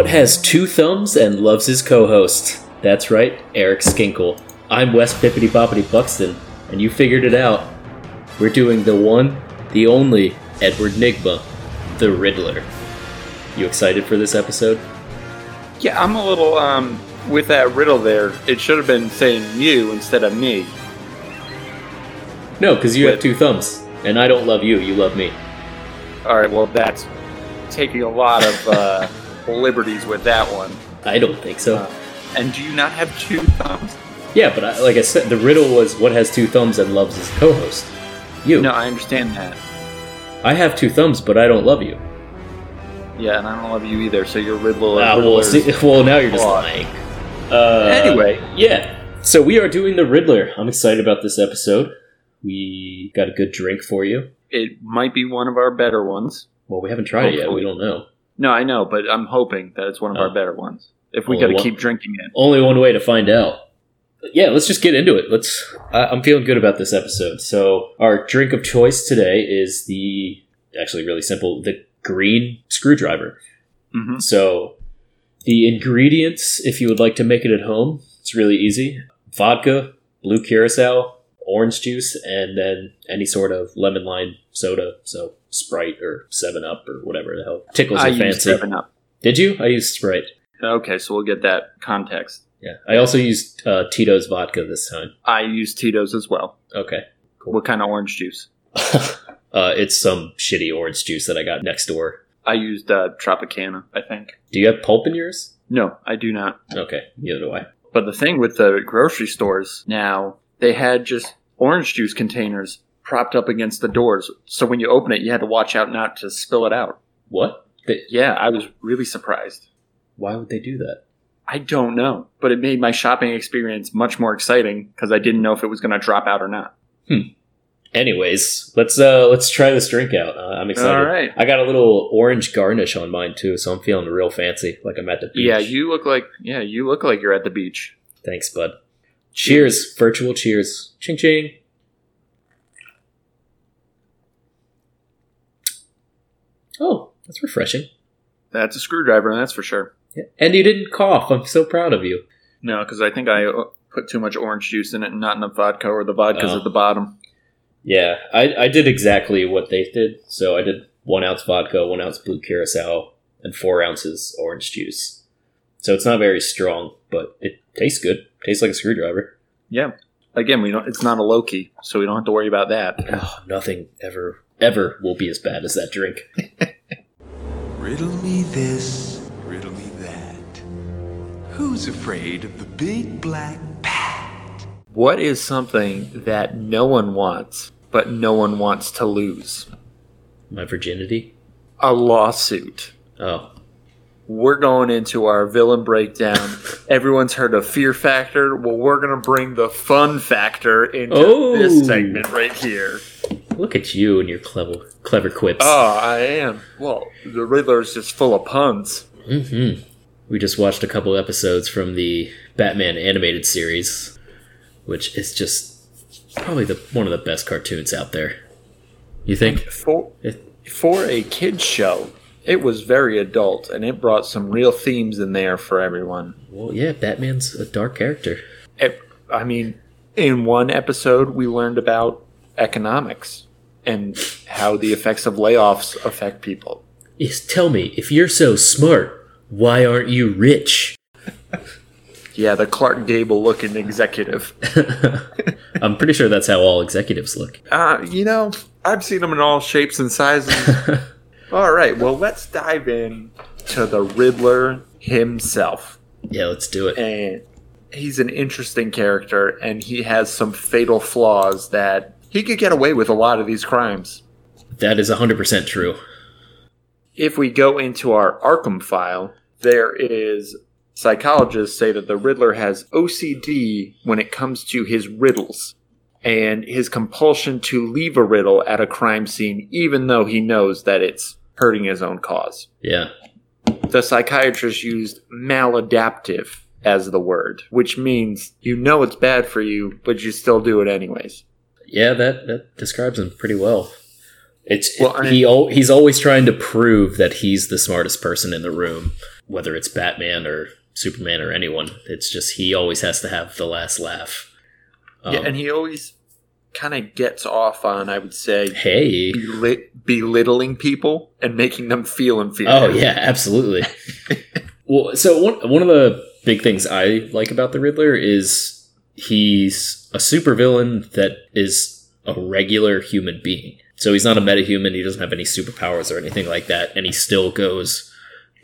what has two thumbs and loves his co host. That's right, Eric Skinkle. I'm Wes Bippity Boppity Buxton, and you figured it out. We're doing the one, the only Edward Nygma, the Riddler. You excited for this episode? Yeah, I'm a little um with that riddle there. It should have been saying you instead of me. No, because you have two thumbs, and I don't love you, you love me. All right, well that's taking a lot of uh, liberties with that one. I don't think so. Uh, and do you not have two thumbs? yeah, but I, like I said, the riddle was what has two thumbs and loves his co host? You. No, I understand that. I have two thumbs, but I don't love you. Yeah, and I don't love you either. So you're Riddler. Ah, well, see, well, now you're just flawed. lying. Uh, Anyway. yeah. So we are doing the Riddler. I'm excited about this episode. We got a good drink for you. It might be one of our better ones. Well, we haven't tried it yet. We don't know. No, I know, but I'm hoping that it's one of Oh. our better ones. If we got to keep drinking it. Only one way to find out. But yeah, let's just get into it. Let's. I I'm feeling good about this episode. So our drink of choice today is the actually really simple the green screwdriver. hmm So, the ingredients, if you would like to make it at home, it's really easy vodka, blue curacao, orange juice, and then any sort of lemon lime soda. So, Sprite or 7 Up or whatever the hell tickles I your used fancy. Seven Up. Did you? I used Sprite. Okay, so we'll get that context. Yeah. I also used uh, Tito's vodka this time. I use Tito's as well. Okay. Cool. What kind of orange juice? uh, it's some shitty orange juice that I got next door. I used uh, Tropicana, I think. Do you have pulp in yours? No, I do not. Okay, neither do I. But the thing with the grocery stores now, they had just orange juice containers propped up against the doors. So when you open it, you had to watch out not to spill it out. What? They, Yeah, I was really surprised. why would they do that? I don't know, but it made my shopping experience much more exciting because I didn't know if it was going to drop out or not. Hmm. Anyways, let's uh let's try this drink out. Uh, I'm excited. All right. I got a little orange garnish on mine too, so I'm feeling real fancy, like I'm at the beach. Yeah, you look like yeah, you look like you're at the beach. Thanks, bud. Cheers, virtual cheers. Ching ching. Oh, that's refreshing. That's a screwdriver, that's for sure. Yeah. And you didn't cough. I'm so proud of you. No, because I think I uh, put too much orange juice in it and not enough vodka, or the vodka's Oh. at the bottom. Yeah, I, I did exactly what they did. So I did one ounce vodka, one ounce blue curacao, and four ounces orange juice. So it's not very strong, but it tastes good. Tastes like a screwdriver. Yeah. Again, we don't. It's not a low key, so we don't have to worry about that. Oh, nothing ever, ever will be as bad as that drink. Riddle me this, riddle me that. Who's afraid of the big black bat? What is something that no one wants, but no one wants to lose? My virginity? A lawsuit. Oh. We're going into our villain breakdown. Everyone's heard of Fear Factor. Well, we're going to bring the fun factor into Oh. this segment right here. Look at you and your clever, clever quips. Oh, I am. Well, the Riddler is just full of puns. hmm We just watched a couple episodes from the Batman animated series, which is just probably the one of the best cartoons out there. You think? For, for a kid's show, it was very adult, and it brought some real themes in there for everyone. Well, yeah, Batman's a dark character. It, I mean, in one episode, we learned about economics and how the effects of layoffs affect people. Yes, tell me, if you're so smart, why aren't you rich? Yeah, the Clark Gable looking executive. I'm pretty sure that's how all executives look. Uh, you know, I've seen them in all shapes and sizes. all right, well, let's dive in to the Riddler himself. Yeah, let's do it. And he's an interesting character, and he has some fatal flaws that he could get away with a lot of these crimes. That is 100% true. If we go into our Arkham file, there is psychologists say that the Riddler has OCD when it comes to his riddles and his compulsion to leave a riddle at a crime scene even though he knows that it's hurting his own cause. Yeah. The psychiatrist used maladaptive as the word, which means you know it's bad for you, but you still do it anyways. Yeah, that, that describes him pretty well. It's Well, I- he al- he's always trying to prove that he's the smartest person in the room whether it's Batman or Superman or anyone. It's just he always has to have the last laugh. Um, yeah, and he always kind of gets off on, I would say, hey, belit- belittling people and making them feel inferior. oh yeah, absolutely. well, so one one of the big things I like about the Riddler is he's a supervillain that is a regular human being. So he's not a metahuman. He doesn't have any superpowers or anything like that, and he still goes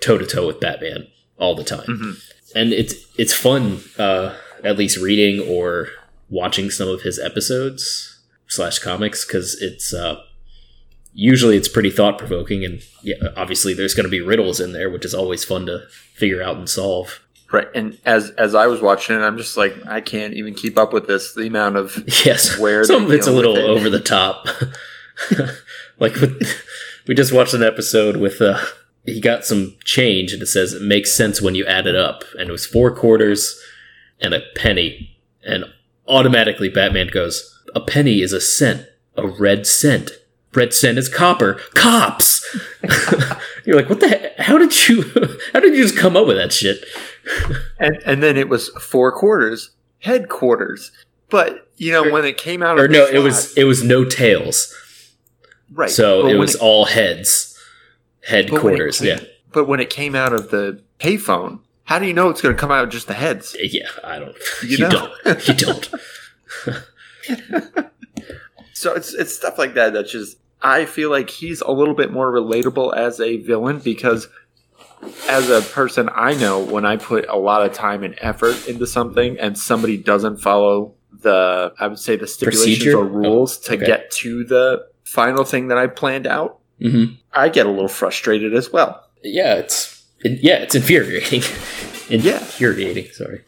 toe to toe with Batman all the time. Mhm. And it's it's fun, uh, at least reading or watching some of his episodes slash comics because it's uh, usually it's pretty thought provoking, and yeah, obviously there's going to be riddles in there, which is always fun to figure out and solve. Right, and as as I was watching it, I'm just like, I can't even keep up with this. The amount of Yes, Where some of it's a little it. over the top. like with, we just watched an episode with uh, he got some change and it says it makes sense when you add it up, and it was four quarters and a penny, and automatically Batman goes, a penny is a cent, a red cent. Red cent is copper. Cops. You're like, what the? Heck? How did you? How did you just come up with that shit? And and then it was four quarters headquarters. But you know when it came out, Or of the no, it was it was no tails. right. So but it was all heads, it headquarters. came- Yeah, But when it came out of the payphone, how do you know it's going to come out just the heads? yeah. I don't. You You, don't. You don't. So it's it's stuff like that that just I feel like he's a little bit more relatable as a villain because as a person I know when I put a lot of time and effort into something and somebody doesn't follow the I would say the stipulations Procedure? or rules Oh, to get to the final thing that I planned out, hmm I get a little frustrated as well. Yeah, it's it, yeah, it's infuriating. Yeah. infuriating. Sorry.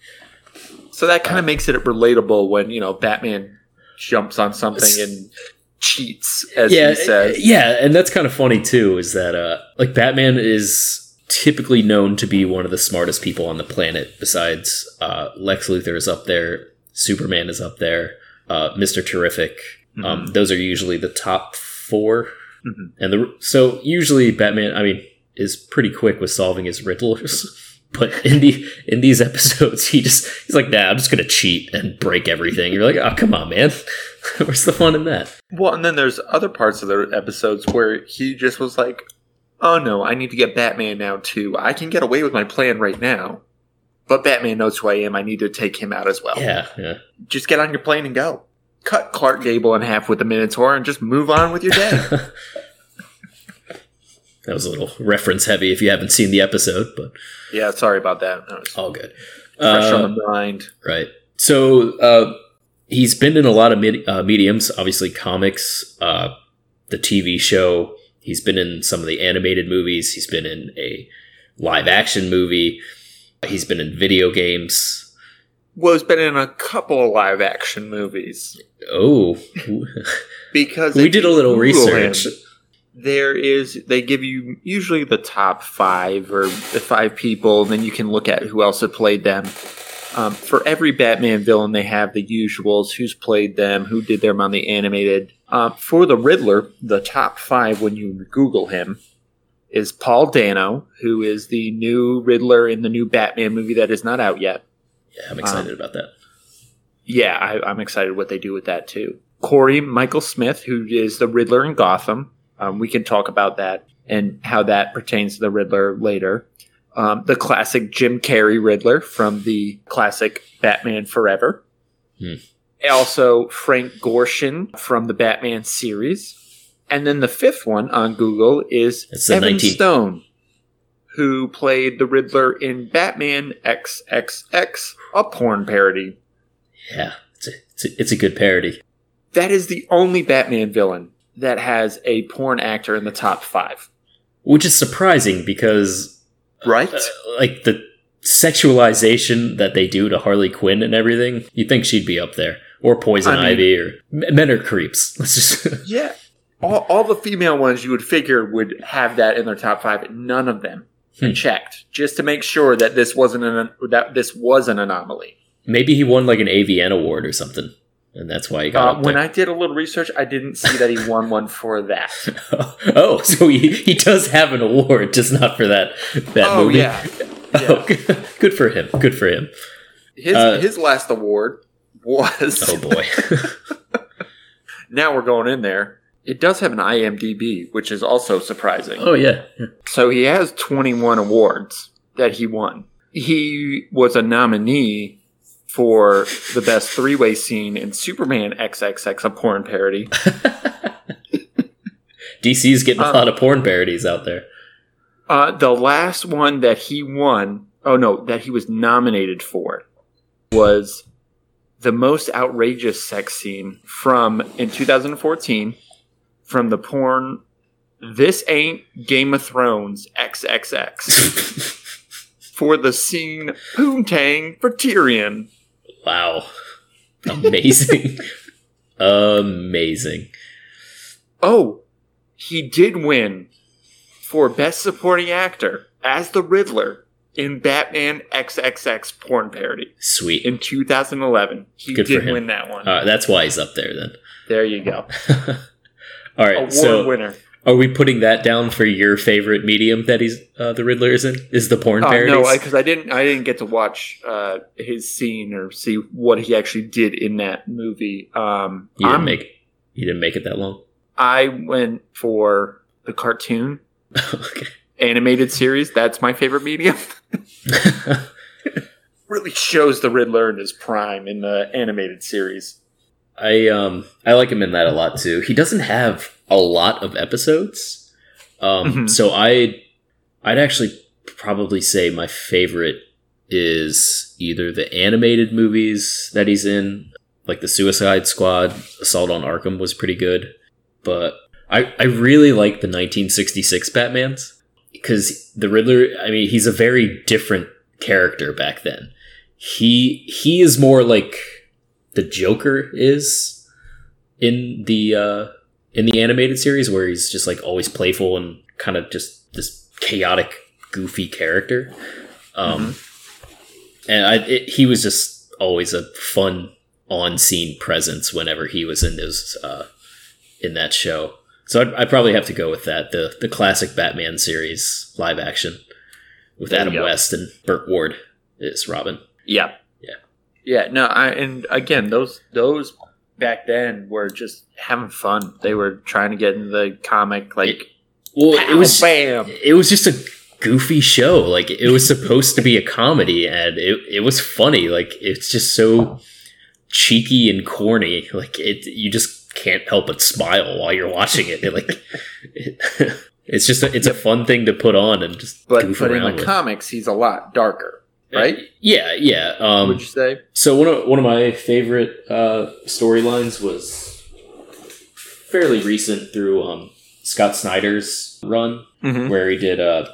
So that kind of makes it relatable when, you know, Batman jumps on something and cheats as yeah, he says. yeah, and that's kind of funny too. Is that uh, like Batman is typically known to be one of the smartest people on the planet. Besides, uh, Lex Luthor is up there, Superman is up there, uh, Mister Terrific. Um, those are usually the top 4 Mhm. and the so usually Batman. I mean, is pretty quick with solving his riddles. But in the in these episodes, he just he's like, "Nah, I'm just gonna cheat and break everything." You're like, "Oh, come on, man! Where's the fun in that?" Well, and then there's other parts of the episodes where he just was like, "Oh no, I need to get Batman now too. I can get away with my plan right now, but Batman knows who I am. I need to take him out as well. Yeah, yeah. Just get on your plane and go. Cut Clark Gable in half with the Minotaur and just move on with your day." That was a little reference heavy if you haven't seen the episode, but yeah, sorry about that. That was all good. fresh Uh, on the mind. right. So uh, he's been in a lot of med- uh, mediums, obviously comics, uh, the TV show. He's been in some of the animated movies. He's been in a live action movie. He's been in video games. Well, he's been in a couple of live action movies Oh, because we did a little Google research. him, there is they give you usually the top five or the five people and then you can look at who else have played them um, for every batman villain they have the usuals who's played them who did them on the animated um, for the riddler the top five when you google him is paul dano who is the new riddler in the new batman movie that is not out yet Yeah, I'm excited about that. yeah I, i'm excited what they do with that too cory michael smith who is the riddler in gotham um, we can talk about that and how that pertains to the Riddler later. Um, the classic Jim Carrey Riddler from the classic Batman Forever. Hmm. Also, Frank Gorshin from the Batman series. And then the fifth one on Google is It's Evan 19 Stone, who played the Riddler in Batman XXX, a porn parody. Yeah, it's a, it's a, it's a good parody. That is the only Batman villain that has a porn actor in the top five. Which is surprising because Right? uh, like the sexualization that they do to Harley Quinn and everything, you think she'd be up there, or Poison I mean- Ivy, or men are creeps. Let's just yeah. All, all the female ones you would figure would have that in their top five. None of them. Hmm. Checked just to make sure that this wasn't an that this was an anomaly. maybe he won like an AVN award or something. and that's why he got Uh, up when there. I did a little research, I didn't see that he won one for that. oh, so he, he does have an award, just not for that that oh movie. yeah, Oh, good, good for him. Good for him. his Uh, his last award was. Oh boy. Now we're going in there. It does have an IMDb, which is also surprising. oh yeah. So he has 21 awards that he won. He was a nominee for the best three way scene in Superman XXX, a porn parody. DC's getting a Um, lot of porn parodies out there. Uh, the last one that he won, oh no, that he was nominated for, was the most outrageous sex scene from in 2014 from the porn This Ain't Game of Thrones XXX for the scene Poontang for Tyrion. Wow. Amazing. Amazing. Oh, he did win for Best Supporting Actor as the Riddler in Batman XXX porn parody. Sweet. in 2011. He Good did win that one. Uh, that's why he's up there then. there you go. All right. Award so winner. are we putting that down for your favorite medium that he's uh, the Riddler is in? Is the porn Uh, parodies? no, because I, didn't. I didn't get to watch uh, his scene or see what he actually did in that movie. Um, you didn't I'm- make you didn't make it that long. I went for the cartoon okay. Animated series. That's my favorite medium. really shows the Riddler in his prime in the animated series. I um I like him in that a lot too. He doesn't have a lot of episodes, um, Mhm. so I I'd actually probably say my favorite is either the animated movies that he's in, like the Suicide Squad, Assault on Arkham was pretty good, but I I really like the 1966 Batman's because the Riddler. I mean, he's a very different character back then. He he is more like the Joker is in the uh, in the animated series, where he's just like always playful and kind of just this chaotic, goofy character. Um, And I, it, he was just always a fun on-scene presence whenever he was in those uh, in that show. So I'd, I'd probably have to go with that the the classic Batman series live action with There Adam. West and Burt Ward is Robin. Yeah. Yeah. Yeah, no, I and again those those back then were just having fun. They were trying to get into the comic like Well, pow, it was bam. it was just a goofy show. Like it was supposed to be a comedy, and it it was funny. Like it's just so cheeky and corny. Like it, you just can't help but smile while you're watching it. It, like it, it's just a, it's a fun thing to put on and just But goof but in the with. comics he's a lot darker, right? Yeah, yeah. Um, Would you say? so one of one of my favorite uh, storylines was fairly recent through um, Scott Snyder's run Mm-hmm. where he did uh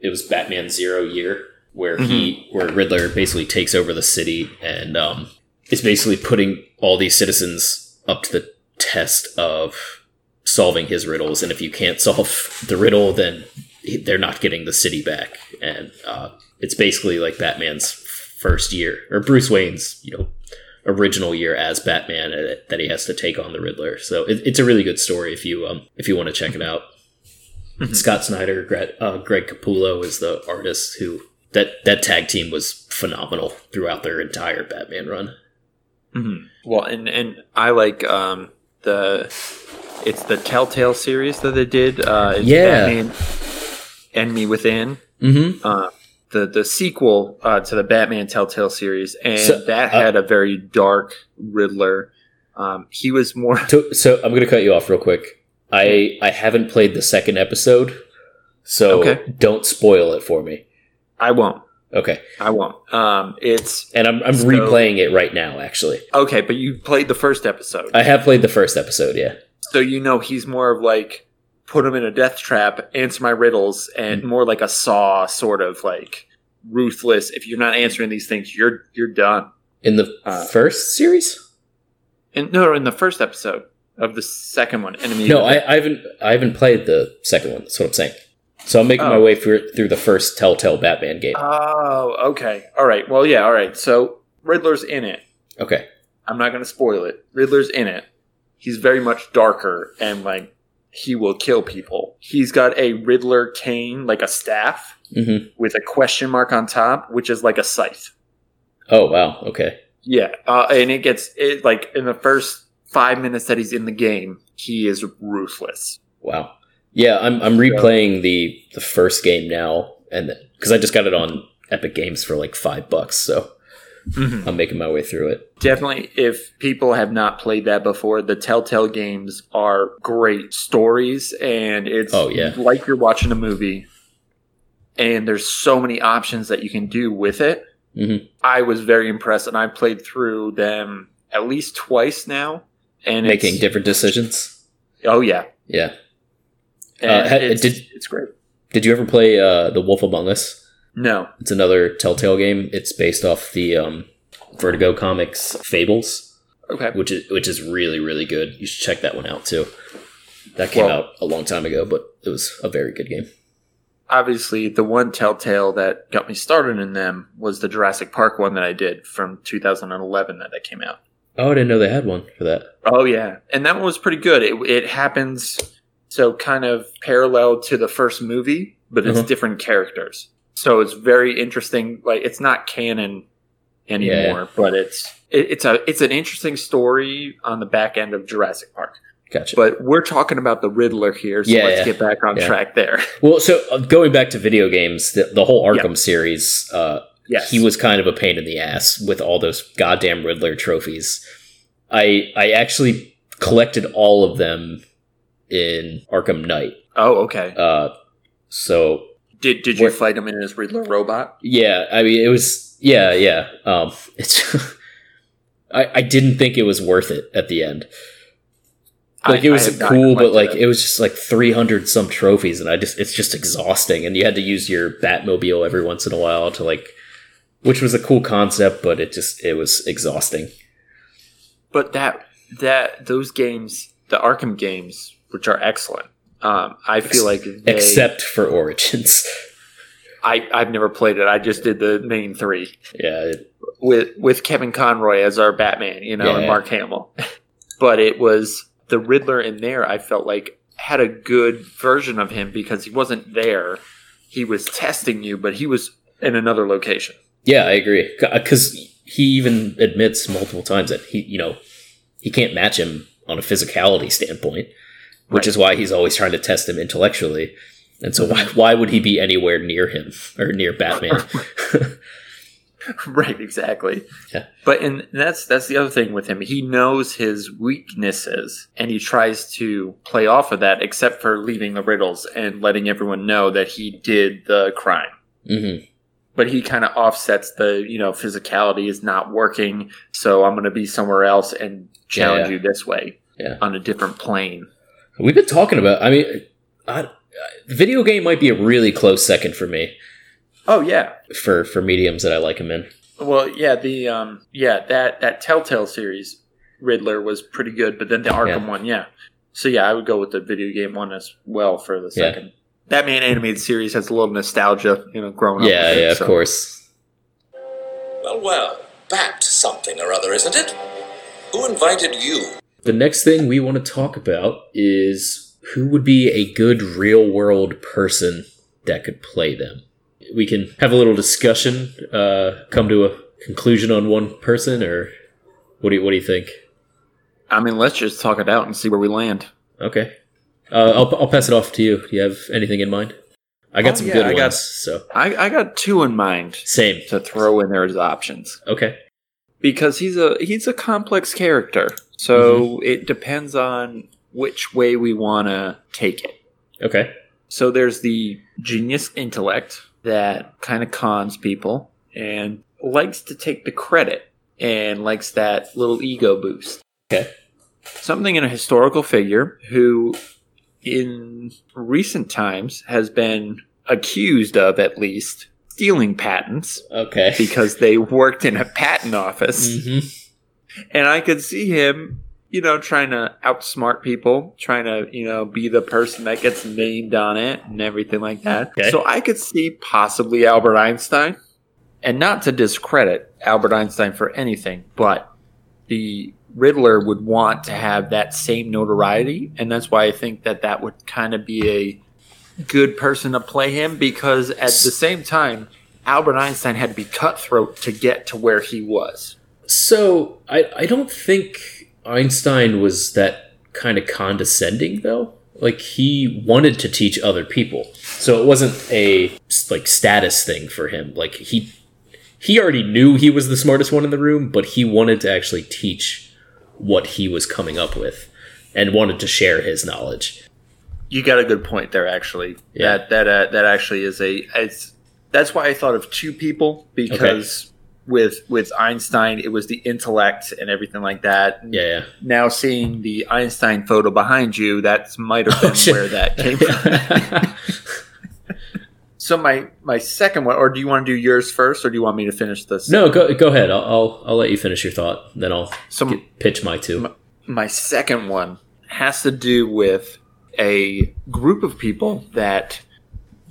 it was Batman Zero Year where he where Riddler basically takes over the city and um is basically putting all these citizens up to the test of solving his riddles and if you can't solve the riddle then they're not getting the city back and uh it's basically like Batman's first year or Bruce Wayne's you know original year as Batman uh, that he has to take on the Riddler so it, it's a really good story if you um if you want to check it out Scott Snyder, Greg, uh, Greg Capullo is the artist who that that tag team was phenomenal throughout their entire Batman run. Mm-hmm. Well, and and I like um the it's the Telltale series that they did. Uh, it's Yeah. Batman Enemy Within. Mm-hmm. Uh, the the sequel uh, to the Batman Telltale series, and So, that uh, had a very dark Riddler. Um, he was more. So, so I'm going to cut you off real quick. I I haven't played the second episode, so Okay. don't spoil it for me. I won't. Okay, I won't. Um, it's and I'm I'm So- replaying it right now. Actually, okay, but you played the first episode, I have played the first episode. Yeah. so you know he's more of like put him in a death trap, answer my riddles, and Mm-hmm. more like a saw sort of like ruthless. If you're not answering these things, you're you're done. In the Uh, first series? And no, in the first episode of the second one, enemy. No, I, I haven't. I haven't played the second one. That's what I'm saying. So I'm making my Oh. way through through the first Telltale Batman game. Oh, okay. All right. Well, yeah. All right. So Riddler's in it. Okay. I'm not going to spoil it. Riddler's in it. He's very much darker and like he will kill people. He's got a Riddler cane, like a staff hmm with a question mark on top, which is like a scythe. Oh wow. Okay. Yeah, uh, and it gets it like in the first five minutes that he's in the game, he is ruthless. Wow. Yeah, I'm I'm replaying the the first game now, and because I just got it on Epic Games for like five bucks, so Mm-hmm. I'm making my way through it. Definitely, if people have not played that before, the Telltale games are great stories, and it's Oh, yeah. like you're watching a movie. And there's so many options that you can do with it. Mhm. I was very impressed, and I played through them at least twice now. And Making different decisions. oh yeah, Yeah. And Uh, it's, did- it's great. Did you ever play uh, The Wolf Among Us? No, It's another Telltale game. It's based off the um, Vertigo comics Fables, okay, which is which is really really good. You should check that one out too. That came Well- out a long time ago, but it was a very good game. obviously the one Telltale that got me started in them was the Jurassic Park one that I did from 2011 that that came out. Oh, I didn't know they had one for that. Oh yeah, and that one was pretty good. It it happens so kind of parallel to the first movie, but it's Uh-huh. different characters. So it's very interesting. Like it's not canon anymore, but it's it, it's a it's an interesting story on the back end of Jurassic Park. Gotcha. But we're talking about the Riddler here, so Yeah, let's yeah. get back on Yeah. track there. well, so uh, going back to video games, the, the whole Arkham series, uh, Yes, he was kind of a pain in the ass with all those goddamn Riddler trophies. I I actually collected all of them in Arkham Knight. Oh, okay. Uh, so Did did you fight him in his Riddler robot? yeah, I mean it was yeah yeah. Um, it's I I didn't think it was worth it at the end. Like I- it was cool, but like it. it was just like three hundred some trophies, and I just it's just exhausting. And you had to use your Batmobile every once in a while to like, which was a cool concept, but it just it was exhausting. But that that those games, the Arkham games, which are excellent, um, I feel like they, Except for Origins. I I've never played it. I just did the main three yeah, it- with with Kevin Conroy as our Batman, you know, and Yeah. Mark Hamill. but it was the Riddler in there. I felt like had a good version of him because he wasn't there. He was testing you, but he was in another location. yeah, I agree. Because he even admits multiple times that he, you know, he can't match him on a physicality standpoint, which Right. is why he's always trying to test him intellectually. And so, why, why would he be anywhere near him or near Batman? right, exactly. Yeah. But and that's that's the other thing with him. He knows his weaknesses and he tries to play off of that except for leaving the riddles and letting everyone know that he did the crime. hmm But he kind of offsets the, you know, physicality is not working, so I'm going to be somewhere else and challenge Yeah. you this way Yeah. on a different plane. We've been talking about. I mean, I, video game might be a really close second for me Oh yeah. for for mediums that I like him in. Well, yeah, the um yeah, that that Telltale series Riddler was pretty good, but then the Arkham Yeah. one, yeah. So yeah, I would go with the video game one as well for the Yeah. second. Batman animated series has a little nostalgia, you know, growing up. Yeah, with it, yeah, of course. Well, well, Bat something or other, isn't it? Who invited you? The next thing we want to talk about is who would be a good real world person that could play them. We can have a little discussion, uh, come to a conclusion on one person, or what do you, what do you think? I mean, let's just talk it out and see where we land. Okay, uh, I'll I'll pass it off to you. Do you have anything in mind? I got Oh, some yeah, good I ones. got- So I, I got two in mind same. to throw in there as options Okay. Because he's a he's a complex character. So mm-hmm. it depends on which way we want to take it. Okay. So there's the genius intellect that kind of cons people and likes to take the credit and likes that little ego boost. Okay. Something in a historical figure who, in recent times, has been accused of at least stealing patents Okay. because they worked in a patent office. hmm And I could see him, you know, trying to outsmart people, trying to, you know, be the person that gets named on it and everything like that. Okay. So I could see possibly Albert Einstein. And not to discredit Albert Einstein for anything, but the Riddler would want to have that same notoriety, and that's why I think that that would kind of be a good person to play him because at the same time, Albert Einstein had to be cutthroat to get to where he was. So I I don't think Einstein was that kind of condescending though. Like he wanted to teach other people. So it wasn't a like status thing for him. Like he he already knew he was the smartest one in the room, but he wanted to actually teach what he was coming up with and wanted to share his knowledge. You got a good point there. Actually, Yeah. that that uh, that actually is a. It's, that's why I thought of two people because with with Einstein, it was the intellect and everything like that. Yeah, Now seeing the Einstein photo behind you, that might have been Oh, where that came from. So my my second one, or do you want to do yours first, or do you want me to finish this? no, go go ahead. I'll, I'll I'll let you finish your thought. Then I'll So get- pitch my two. my second one has to do with a group of people that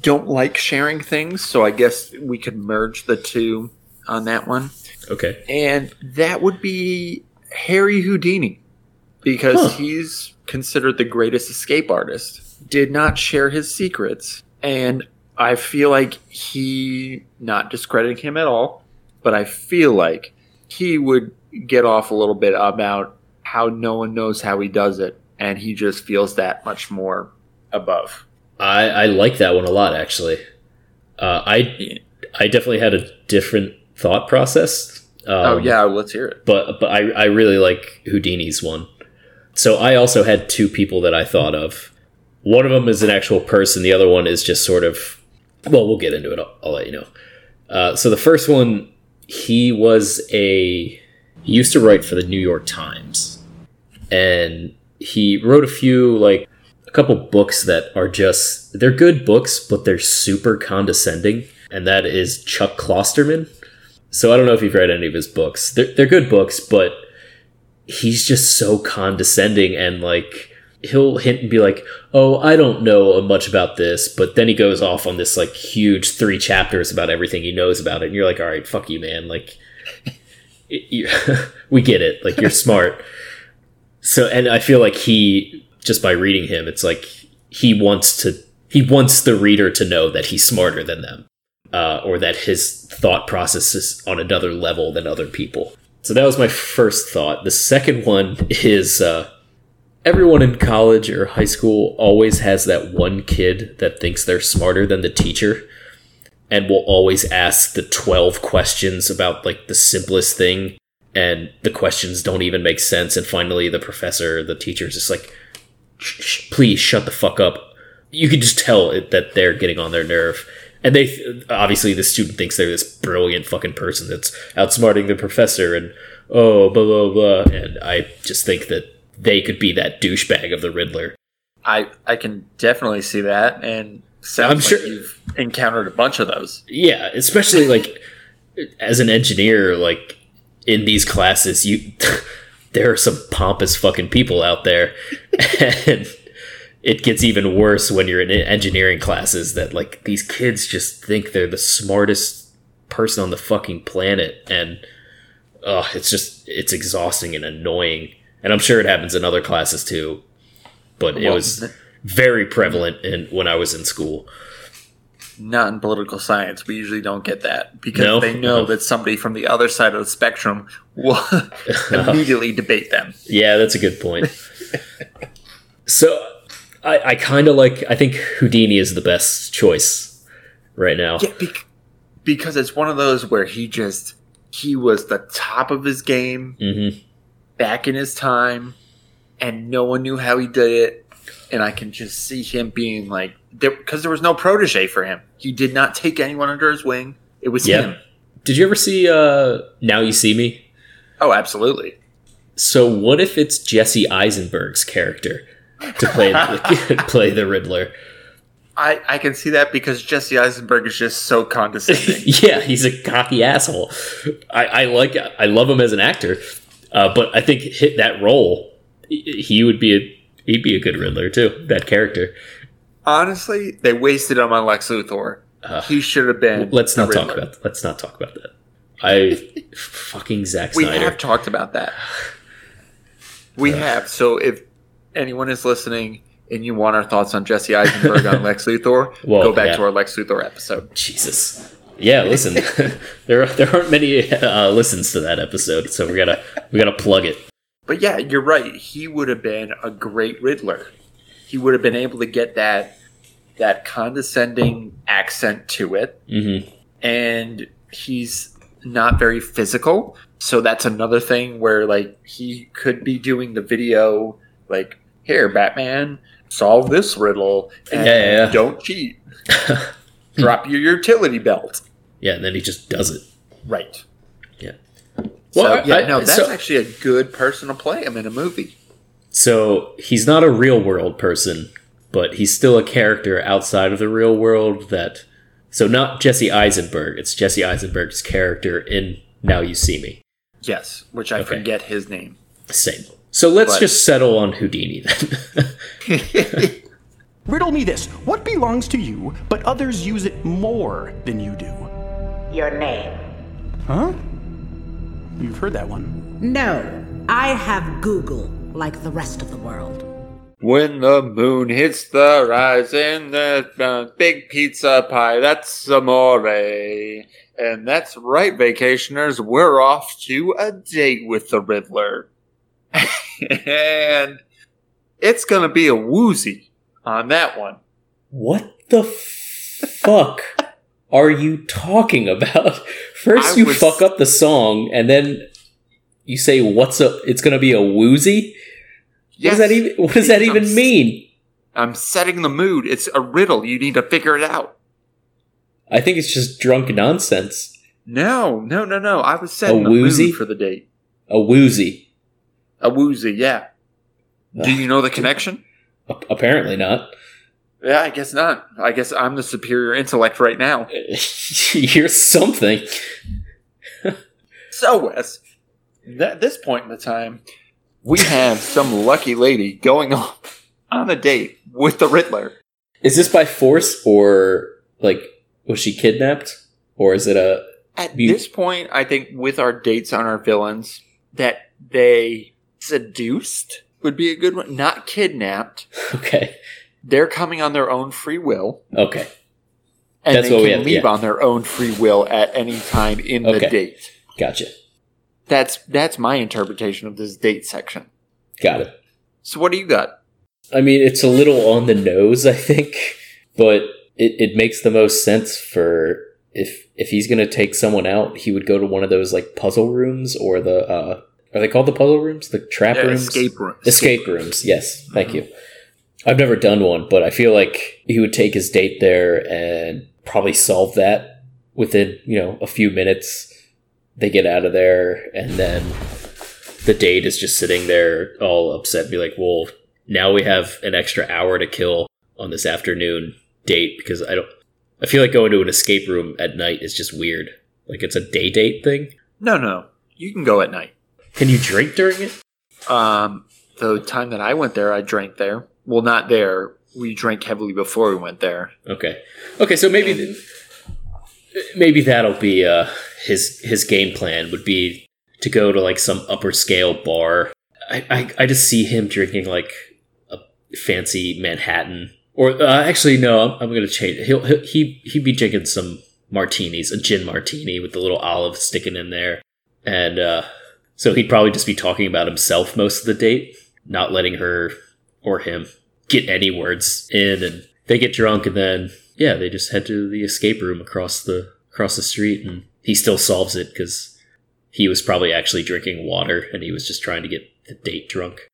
don't like sharing things. So I guess we could merge the two on that one, Okay. and that would be Harry Houdini, because Huh. he's considered the greatest escape artist. Did not share his secrets, and I feel like he, not discrediting him at all, but I feel like he would get off a little bit about how no one knows how he does it, and he just feels that much more above. I, I like that one a lot, actually. Uh, I I definitely had a different thought process. Um, oh yeah, let's hear it. but but I, I really like Houdini's one. So I also had two people that I thought of. One of them is an actual person. The other one is just sort of. Well, we'll get into it. I'll, I'll let you know. Uh, so the first one, he was a. He used to write for the New York Times, and he wrote a few like a couple books that are just they're good books, but they're super condescending. And that is Chuck Klosterman. So I don't know if you've read any of his books. They're, they're good books, but he's just so condescending and like he'll hint and be like, "Oh, I don't know much about this," but then he goes off on this like huge three chapters about everything he knows about it, and you're like, "All right, fuck you, man." Like, it, you, we get it. Like you're smart. So, and I feel like he just by reading him, it's like he wants to he wants the reader to know that he's smarter than them uh, or that his thought process is on another level than other people. So that was my first thought. The second one is uh, everyone in college or high school always has that one kid that thinks they're smarter than the teacher and will always ask the 12 questions about like the simplest thing and the questions don't even make sense and finally the professor the teacher is just like "Shh, shh, please shut the fuck up. You can just tell it, that they're getting on their nerve. And they obviously the student thinks they're this brilliant fucking person that's outsmarting the professor and oh blah blah blah. And i just think that they could be that douchebag of the riddler. I I can definitely see that, and sounds I'm like sure- you've encountered a bunch of those. yeah especially like as an engineer like in these classes you there are some pompous fucking people out there. And it gets even worse when you're in engineering classes that like these kids just think they're the smartest person on the fucking planet. And uh, it's just it's exhausting and annoying. And i'm sure it happens in other classes too but it Well, was very prevalent in when i was in school Not in political science. We usually don't get that because No? they know No. that somebody from the other side of the spectrum will immediately debate them. Yeah, that's a good point. so, I, I kind of like. I think Houdini is the best choice right now. Yeah, bec- because it's one of those where he just he was the top of his game hmm back in his time, and no one knew how he did it. And I can just see him being like, because there, was no protege for him. He did not take anyone under his wing. It was Yeah. him. Did you ever see uh, Now You See Me? Oh, absolutely. So, what if it's Jesse Eisenberg's character to play the, play the Riddler? I, I can see that because Jesse Eisenberg is just so condescending. yeah, he's a cocky asshole. I, I like. I love him as an actor, uh, but I think hit that role, he would be a he'd be a good Riddler too. That character. Honestly, they wasted him on Lex Luthor. Uh, he should have been. Let's not talk about. Let's not talk about that. I fucking Zack We Snyder. have talked about that. We have. So if anyone is listening and you want our thoughts on Jesse Eisenberg on Lex Luthor, Well, go back yeah. to our Lex Luthor episode. Jesus. Yeah, listen. there there aren't many uh, listens to that episode, so we gotta we gotta plug it. But yeah, you're right. He would have been a great Riddler. He would have been able to get that that condescending accent to it, hmm and he's not very physical. So that's another thing where like he could be doing the video like, "Here, Batman, solve this riddle and Yeah, yeah, yeah. don't cheat. Drop your utility belt." Yeah, and then he just does it. Right. Yeah. So, Well, yeah, I- no, that's so- actually a good person to play him in a movie. So he's not a real world person, but he's still a character outside of the real world that so not Jesse Eisenberg, it's Jesse Eisenberg's character in Now You See Me. Yes, which I Okay. forget his name. Same. So let's But- just settle on Houdini then. Riddle me this. What belongs to you, but others use it more than you do? Your name. Huh? You've heard that one. No, I have Google like the rest of the world. When the moon hits the horizon, the uh, big pizza pie, that's amore. And that's right, vacationers, we're off to a date with the Riddler. and it's gonna be a woozy on that one. what the fuck are you talking about? First I you fuck up the song and then you say what's a it's going to be a woozy? What does that even what does that even mean? I'm setting the mood. It's a riddle. You need to figure it out. I think it's just drunk nonsense. No, no, no, no. I was setting A the woozy? mood for the date. A woozy. A woozy, yeah. Do you know the connection? Apparently not. Yeah, I guess not. I guess I'm the superior intellect right now. You're something. So, Wes, at this point in the time, we have some lucky lady going on on a date with the Riddler. Is this by force or like was she kidnapped or is it a At You- this point, I think with our dates on our villains, that they seduced would be a good one. Not kidnapped. okay? They're coming on their own free will, Okay. and That's they what we can have, leave yeah. on their own free will at any time in the date. Gotcha. That's that's my interpretation of this date section. Got it. So, what do you got? I mean, it's a little on the nose, I think, but it, it makes the most sense for if if he's gonna take someone out, he would go to one of those like puzzle rooms or the uh are they called the puzzle rooms? The trap Yeah, rooms? escape room. Escape rooms, yes. Thank you. I've never done one, but I feel like he would take his date there and probably solve that within, you know, a few minutes. They get out of there and then the date is just sitting there all upset, be like, well, now we have an extra hour to kill on this afternoon date because I don't I feel like going to an escape room at night is just weird. Like it's a day date thing. No, no, you can go at night. Can you drink during it? Um, the time that I went there, I drank there. Well, not there. We drank heavily before we went there. Okay. Okay, so maybe maybe that'll be uh his his game plan would be to go to like some upper scale bar. I I, I just see him drinking like a fancy Manhattan or uh, actually no, I'm, I'm going to change. He'll, he'll he he'd be drinking some martinis, a gin martini with the little olive sticking in there. And uh so he'd probably just be talking about himself most of the date, not letting her or him get any words in and they get drunk and then yeah they just head to the escape room across the across the street and he still solves it because he was probably actually drinking water and he was just trying to get the date drunk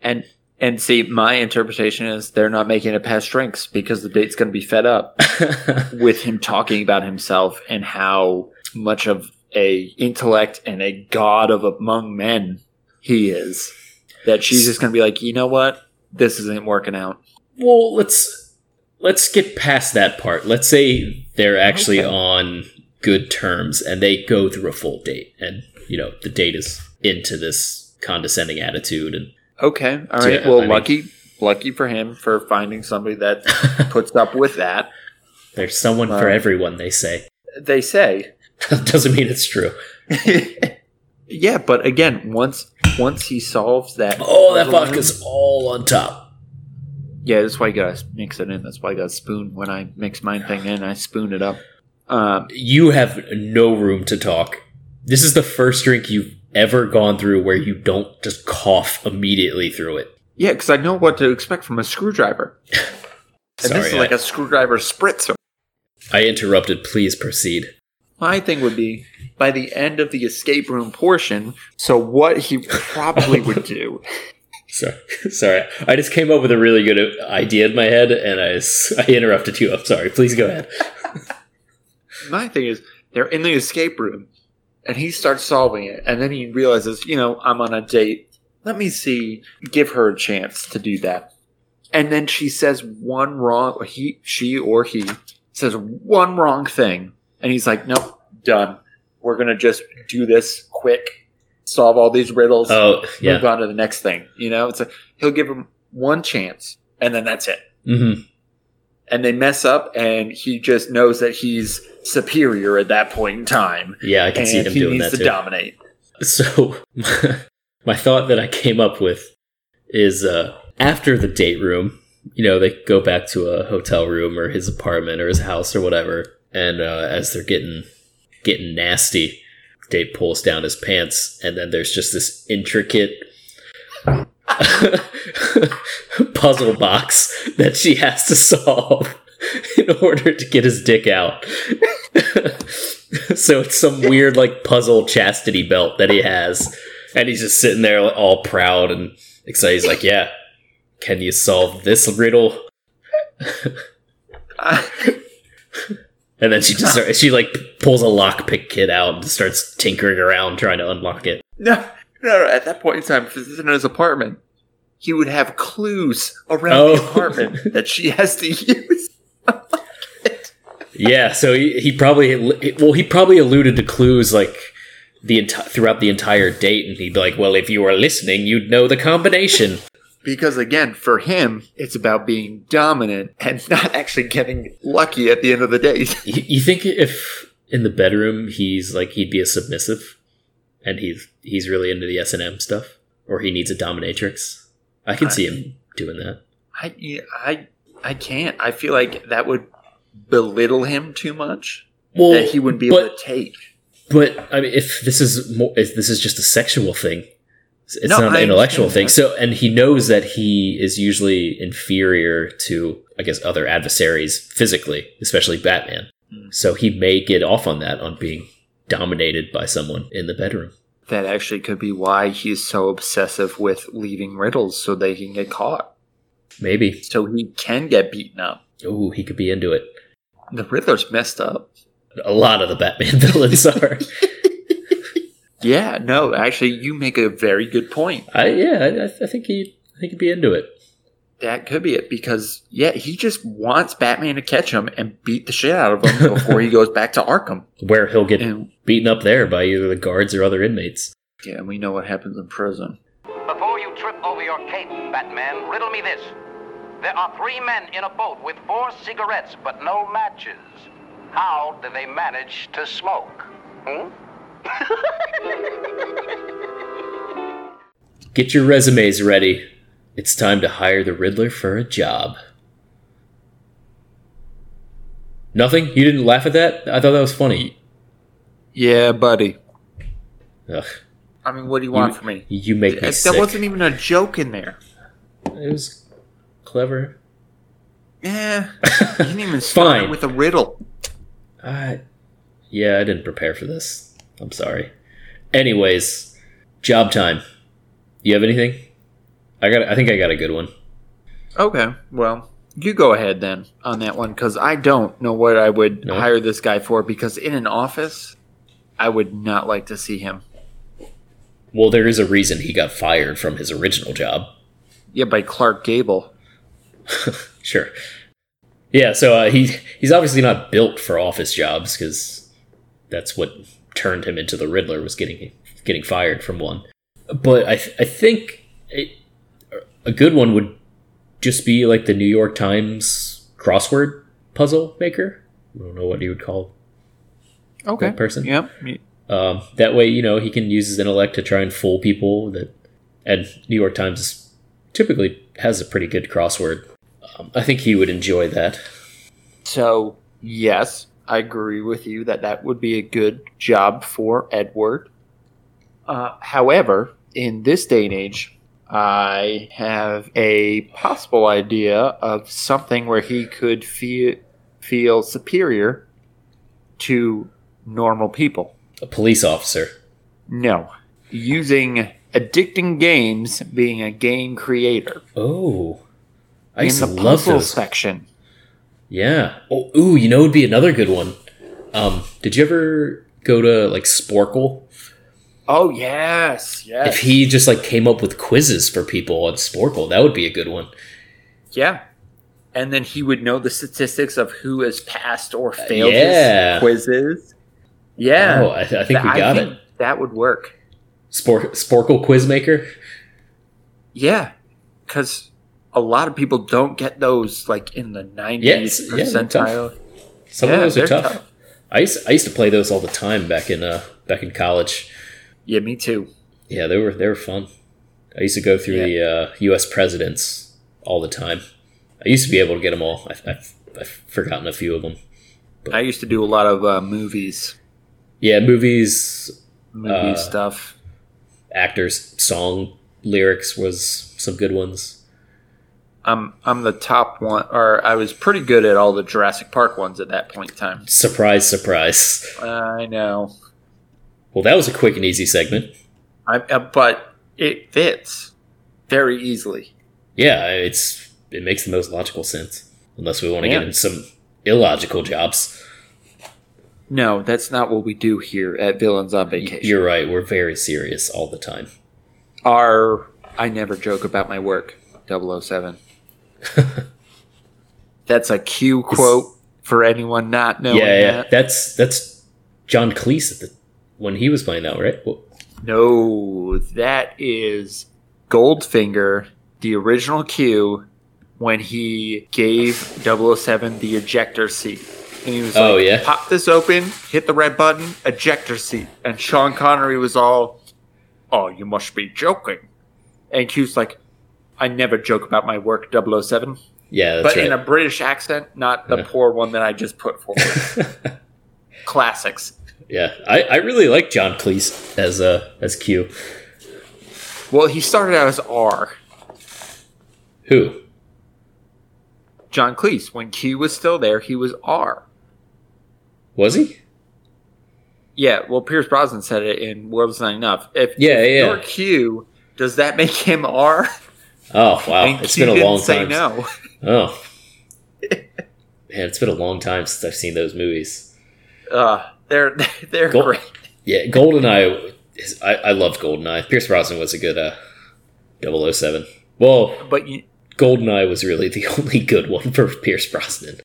And and see, my interpretation is they're not making it past drinks because the date's going to be fed up with him talking about himself and how much of a intellect and a god of among men he is. That she's just going to be like, you know what, this isn't working out. well let's let's get past that part let's say they're actually Okay. on good terms and they go through a full date and you know the date is into this condescending attitude and Okay, all So, right. yeah, well, I mean- lucky, lucky for him for finding somebody that puts up with that. there's someone for uh, everyone they say They say, Doesn't mean it's true. yeah, but again, once once he solves that, Oh, that vodka's all on top. Yeah, that's why you gotta mix it in. That's why I got spoon when I mix my thing in. I spoon it up. Um, You have no room to talk. This is the first drink you've ever gone through where you don't just cough immediately through it. yeah, because I know what to expect from a screwdriver. And Sorry, this is I- like a screwdriver spritzer. I interrupted. Please proceed. My thing would be by the end of the escape room portion. So what he probably would do. Sorry, sorry. I just came up with a really good idea in my head, and I I interrupted you. I'm sorry. Please go ahead. My thing is they're in the escape room, and he starts solving it, and then he realizes, you know, I'm on a date. Let me see, give her a chance to do that. And then she says one wrong. He, she, or he says one wrong thing, and he's like, "Nope, done. We're gonna just do this quick, solve all these riddles." Oh, yeah. move on to the next thing. You know, it's like he'll give him one chance, and then that's it. hmm And they mess up, and he just knows that he's superior at that point in time, Yeah, I can see him he doing needs that to too. dominate. So, my thought that I came up with is uh, after the date room, you know, they go back to a hotel room or his apartment or his house or whatever, and uh, as they're getting getting nasty, Date pulls down his pants, and then there's just this intricate puzzle box that she has to solve in order to get his dick out. so it's some weird like puzzle chastity belt that he has, and he's just sitting there all proud and excited. He's like, "Yeah, can you solve this riddle?" And then she just start, she like pulls a lockpick kit out and starts tinkering around trying to unlock it. No, no, no, at that point in time, if this is in his apartment, he would have clues around Oh. the apartment that she has to use. Yeah, so he, he probably well he probably alluded to clues like the enti- throughout the entire date, and he'd be like, "Well, if you were listening, you'd know the combination." Because again, for him, it's about being dominant and not actually getting lucky at the end of the day. You, think if in the bedroom he's like he'd be a submissive, and he's he's really into the S and M stuff, or he needs a dominatrix? I can see him doing that. I, I, I can't. I feel like that would belittle him too much. Well, that he wouldn't be able to take. But I mean, if this is more, if this is just a sexual thing, it's No, not an intellectual thing. So, and he knows that he is usually inferior to, I guess, other adversaries physically, especially Batman. Hmm. So he may get off on that on being dominated by someone in the bedroom. That actually could be why he's so obsessive with leaving riddles so they can get caught. Maybe. So he can get beaten up. Oh, he could be into it. The Riddler's messed up. A lot of the Batman villains are. Yeah, no, actually, you make a very good point. I yeah, I, I think he I think he'd be into it. That could be it because, yeah, he just wants Batman to catch him and beat the shit out of him before he goes back to Arkham. Where he'll get And, beaten up there by either the guards or other inmates. yeah, and we know what happens in prison. Before you trip over your cape, Batman, riddle me this. There are three men in a boat with four cigarettes but no matches. How do they manage to smoke? Hmm? Get your resumes ready. It's time to hire the Riddler for a job. Nothing? You didn't laugh at that? I thought that was funny. Yeah, buddy. Ugh, I mean, what do you want You- from me? you make me That sick. wasn't even a joke in there. It was clever. Yeah, you didn't even start Fine. it with a riddle. I, yeah, I didn't prepare for this. I'm sorry. Anyways, job time. You have anything? I got. I think I got a good one. Okay, well, you go ahead then on that one because I don't know what I would No? hire this guy for because in an office, I would not like to see him. Well, there is a reason he got fired from his original job. Yeah, by Clark Gable. Sure. Yeah, so uh, he he's obviously not built for office jobs because that's what turned him into the Riddler was getting getting fired from one. But I th- I think it, a good one would just be like the New York Times crossword puzzle maker. I don't know what you would call Okay. That person. Yep. Um, that way, you know, he can use his intellect to try and fool people. That and New York Times typically has a pretty good crossword. Um, I think he would enjoy that. So, yes, I agree with you that that would be a good job for Edward. Uh, however, in this day and age, I have a possible idea of something where he could feel feel superior to normal people. A police officer. No, using addicting games, being a game creator Oh, I in used to the love puzzle those. section. Yeah. Oh, ooh, you know, would be another good one. Um, did you ever go to like Sporcle? Oh yes, yes. If he just like came up with quizzes for people on Sporcle, that would be a good one. Yeah. And then he would know the statistics of who has passed or failed yeah. his quizzes. Yeah. Oh, I, I think we got it. That would work. Spor- Sporcle Quizmaker. Yeah. Because a lot of people don't get those like in the 90s Yes, yeah, percentile. Some Yeah, of those are tough. tough. I used I used to play those all the time back in uh back in college. Yeah, me too. Yeah, they were they were fun. I used to go through the uh, U.S. presidents all the time. I used to be able to get them all. I, I've, I've forgotten a few of them. I used to do a lot of uh, movies, Yeah, movies, movie Uh, stuff. actors, song lyrics was some good ones. I'm I'm the top one, or I was pretty good at all the Jurassic Park ones at that point in time. Surprise, surprise. I know, Well, that was a quick and easy segment. I, uh, but it fits very easily. Yeah, it's it makes the most logical sense. Unless we want to Yeah. get in some illogical jobs. No, that's not what we do here at Villains on Vacation. You're right. We're very serious all the time. Our I never joke about my work. 007. that's a Q quote for anyone not knowing yeah, yeah. that. That's that's John Cleese at the, when he was playing that, right? Well, No, that is Goldfinger, the original Q, when he gave 007 the ejector seat. And he was Oh, like, yeah? pop this open, hit the red button, ejector seat. And Sean Connery was all, oh, you must be joking. And Q's like, I never joke about my work, 007. yeah, that's but right. in a British accent, not the Yeah. poor one that I just put forward. Classics. yeah, I, I really like John Cleese as uh, as Q. Well, he started out as R. Who? John Cleese. When Q was still there, he was R. Was he? Yeah, well, Pierce Brosnan said it in World Is Not Enough. If, Yeah, if yeah. you're Q, does that make him R? Oh wow, and it's been a long time. no. Oh, man, it's been a long time since I've seen those movies. Uh, they're they're Gold- great. Yeah, Goldeneye. Is, I I loved Goldeneye. Pierce Brosnan was a good uh, 007. Well, But you, Goldeneye was really the only good one for Pierce Brosnan.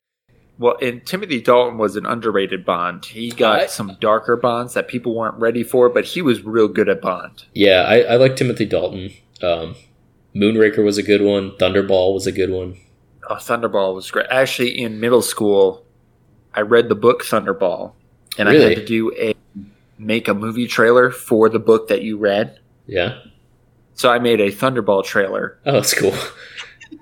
well, and Timothy Dalton was an underrated Bond. He got I- some darker Bonds that people weren't ready for, but he was real good at Bond. Yeah, I, I like Timothy Dalton. Um, Moonraker was a good one. Thunderball was a good one. Oh, Thunderball was great. Actually, in middle school, I read the book Thunderball, and I had to do a make a movie trailer for the book that you read. Yeah. So I made a Thunderball trailer Oh, that's cool.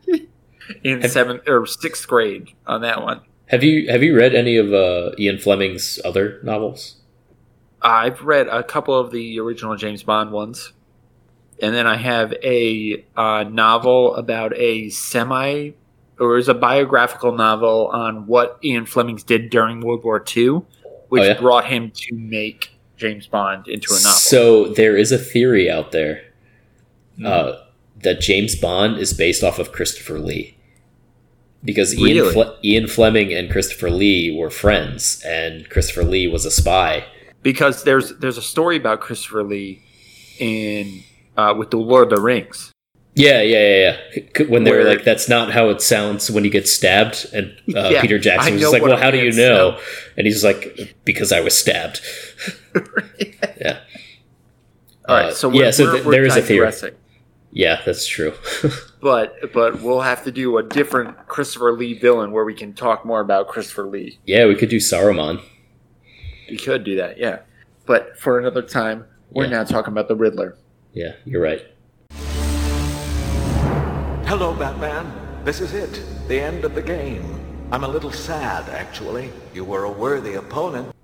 in Have- seventh or sixth grade on that one. Have you have you read any of uh, Ian Fleming's other novels? I've read a couple of the original James Bond ones, and then I have a uh, novel about a semi or is a biographical novel on what Ian Fleming did during World War II, which Oh, yeah? brought him to make James Bond into a novel. So there is a theory out there Hmm. uh, that James Bond is based off of Christopher Lee. Because Ian, Really? Fle- Ian Fleming and Christopher Lee were friends, and Christopher Lee was a spy. because there's there's a story about Christopher Lee in uh, with the Lord of the Rings. Yeah, yeah, yeah, yeah. When they were Where- like, "That's not how it sounds when you get stabbed," and uh, Yeah, Peter Jackson was just like, "Well, how do you know?" And he's like, "Because I was stabbed." yeah. All right, Uh, so yeah, so th- there is a theory. Yeah, that's true. But but we'll have to do a different Christopher Lee villain where we can talk more about Christopher Lee. yeah, we could do Saruman. We could do that, yeah. But for another time, we're Yeah. now talking about the Riddler. Yeah, you're right. Hello, Batman. This is it. The end of the game. I'm a little sad, actually. You were a worthy opponent.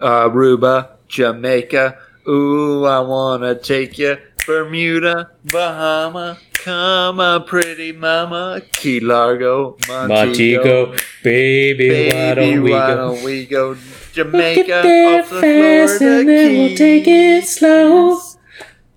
Aruba, Jamaica. Ooh, I wanna take you. Bermuda, Bahama. Come on, pretty mama. Key Largo, Montego. Montego, baby, why don't we why go? don't we go Jamaica off the Florida Keys? slow.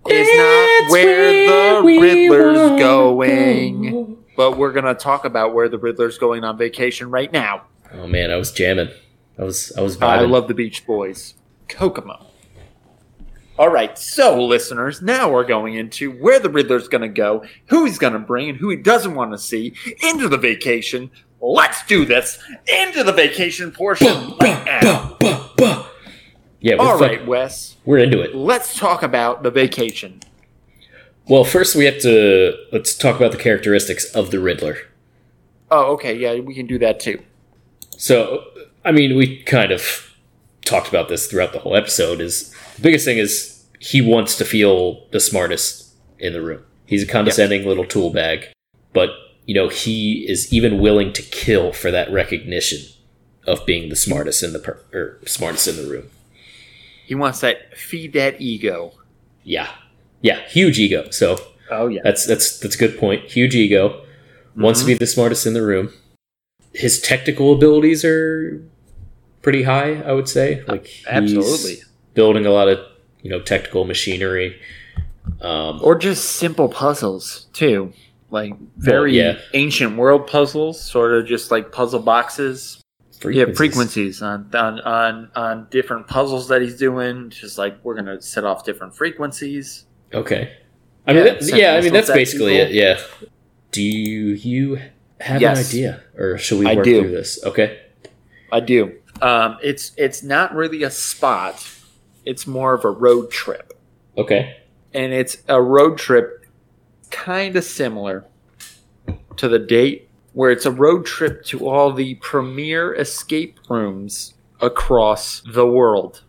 Is not where the Riddler's going. But we're gonna talk about where the Riddler's going on vacation right now. Oh man, I was jamming. I was I was vibing. I love the Beach Boys. Kokomo. All right, so listeners, now we're going into where the Riddler's going to go, who he's going to bring, and who he doesn't want to see into the vacation. Let's do this into the vacation portion right now. Yeah, All fuck- right, Wes, we're into it. let's talk about the vacation. Well, first we have to let's talk about the characteristics of the Riddler. Oh, okay, yeah, we can do that too. So, I mean, we kind of talked about this throughout the whole episode. Is the biggest thing is he wants to feel the smartest in the room. He's a condescending little tool bag, but you know he is even willing to kill for that recognition of being the smartest in the per- or smartest in the room. He wants that feed that ego. Yeah, yeah, huge ego. So Oh yeah, That's that's that's a good point. Huge ego, wants to be the smartest in the room. His technical abilities are pretty high, I would say. Like he's Absolutely. building a lot of you know technical machinery. Um, or just simple puzzles too, like very yeah. ancient world puzzles, sort of just like puzzle boxes. Yeah, frequencies on, on on on different puzzles that he's doing. Just like we're gonna set off different frequencies. Okay. I mean, Yeah, that, yeah. I mean, that's basically people. it. Yeah. Do you have Yes. an idea, or should we I work do. through this? Okay. I do. Um, it's it's not really a spot. It's more of a road trip, Okay. and it's a road trip kind of similar to the date where it's a road trip to all the premier escape rooms across the world.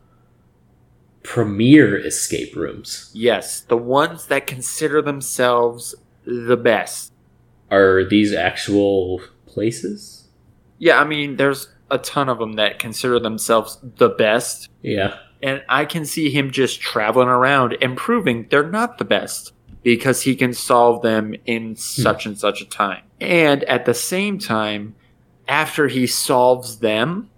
Premier escape rooms. Yes, the ones that consider themselves the best. Are these actual places? Yeah, I mean, there's a ton of them that consider themselves the best, Yeah. and I can see him just traveling around and proving they're not the best because he can solve them in hmm. such and such a time. And at the same time, after he solves them,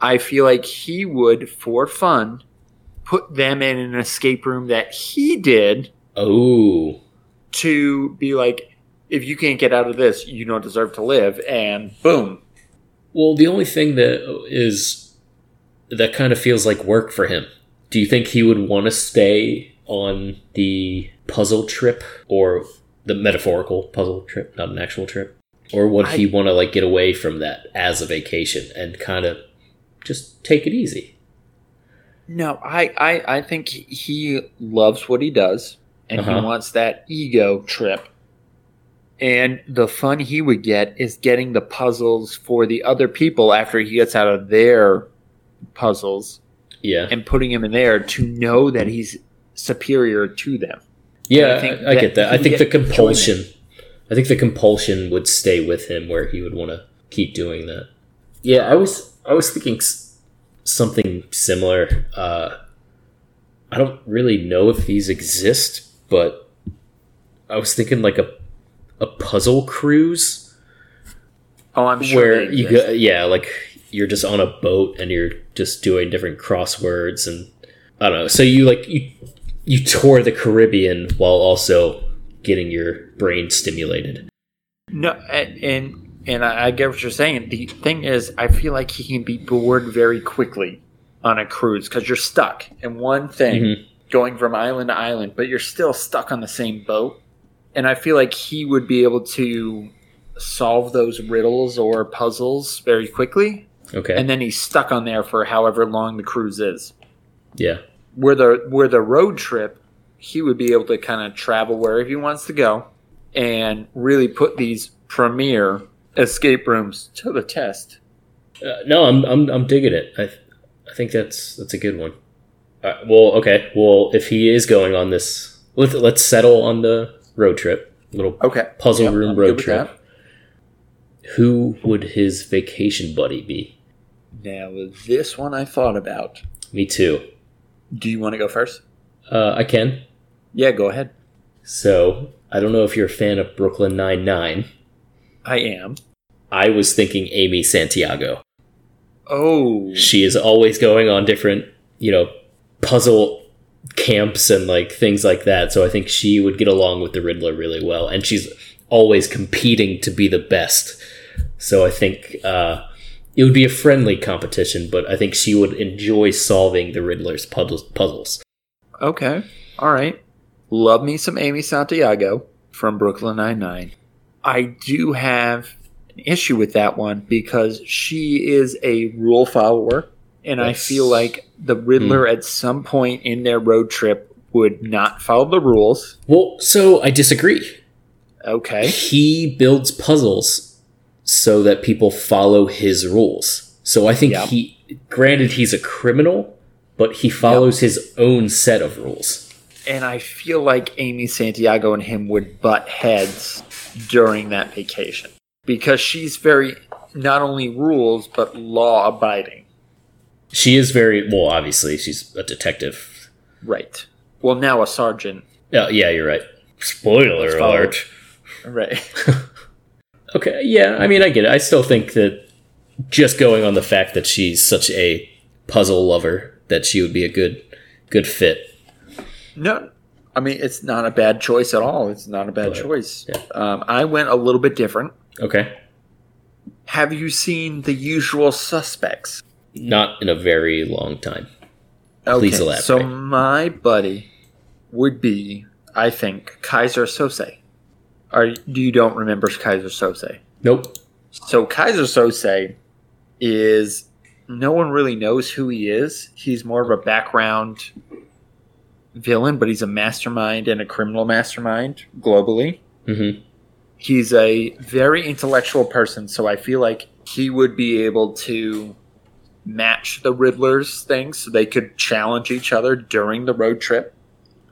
I feel like he would, for fun, put them in an escape room that he did Oh. to be like, if you can't get out of this, you don't deserve to live, and boom. Well, the only thing that is that kind of feels like work for him. Do you think he would want to stay on the puzzle trip or the metaphorical puzzle trip, not an actual trip? Or would he want to like get away from that as a vacation and kind of just take it easy? No, I, I, I think he loves what he does, and Uh-huh. he wants that ego trip. And the fun he would get is getting the puzzles for the other people after he gets out of their puzzles Yeah. and putting him in there to know that he's superior to them. Yeah, I think I, I get that. I think the compulsion. I think the compulsion would stay with him, where he would want to keep doing that. Yeah, I was I was thinking something similar. Uh, I don't really know if these exist, but I was thinking like a a puzzle cruise Oh, I'm sure. where you go, yeah, like you're just on a boat and you're just doing different crosswords and I don't know. So you like you you tour the Caribbean while also getting your brain stimulated. No, and and, I, get what you're saying. The thing is, I feel like he can be bored very quickly on a cruise because you're stuck in one thing, Mhm. going from island to island, but you're still stuck on the same boat. And I feel like he would be able to solve those riddles or puzzles very quickly, Okay. and then he's stuck on there for however long the cruise is. yeah. Where the where the road trip, he would be able to kind of travel wherever he wants to go, and really put these premier escape rooms to the test. Uh, no, I'm I'm I'm digging it. I I think that's that's a good one. Uh, well, okay. Well, if he is going on this, let's let's settle on the road trip. Little Okay. puzzle Yep, room I'm road trip. Who would his vacation buddy be? Now, this one I thought about. Me too. Do you want to go first? Uh, I can. Yeah, go ahead. So I don't know if you're a fan of Brooklyn Nine Nine. I am. I was thinking Amy Santiago. Oh, She is always going on different, you know, puzzle camps and like things like that. So I think she would get along with the Riddler really well, and she's always competing to be the best. So I think uh, it would be a friendly competition, but I think she would enjoy solving the Riddler's puzzles. okay. All right. Love me some Amy Santiago from Brooklyn Nine-Nine. I do have an issue with that one because she is a rule follower, and I feel like the Riddler hmm. at some point in their road trip would not follow the rules. Well, so I disagree. Okay. he builds puzzles so that people follow his rules. So I think he, granted, he's a criminal, but he follows his own set of rules. And I feel like Amy Santiago and him would butt heads during that vacation because she's very not only rules but law abiding. She is very well. Obviously, she's a detective. Right. Well, now a sergeant. Oh, yeah, you're right. Spoiler alert. Right. Okay, yeah, I mean, I get it. I still think that just going on the fact that she's such a puzzle lover, that she would be a good, good fit. no, I mean it's not a bad choice at all. It's not a bad ahead. choice. Yeah. Um, I went a little bit different. Okay, Have you seen The Usual Suspects? not in a very long time. Please elaborate. So my buddy would be, I think, Keyser Söze. Are you don't remember Keyser Söze? Nope. So Keyser Söze is no one really knows who he is. He's more of a background villain, but he's a mastermind and a criminal mastermind globally. Mm-hmm. He's a very intellectual person, so I feel like he would be able to match the Riddler's things so they could challenge each other during the road trip.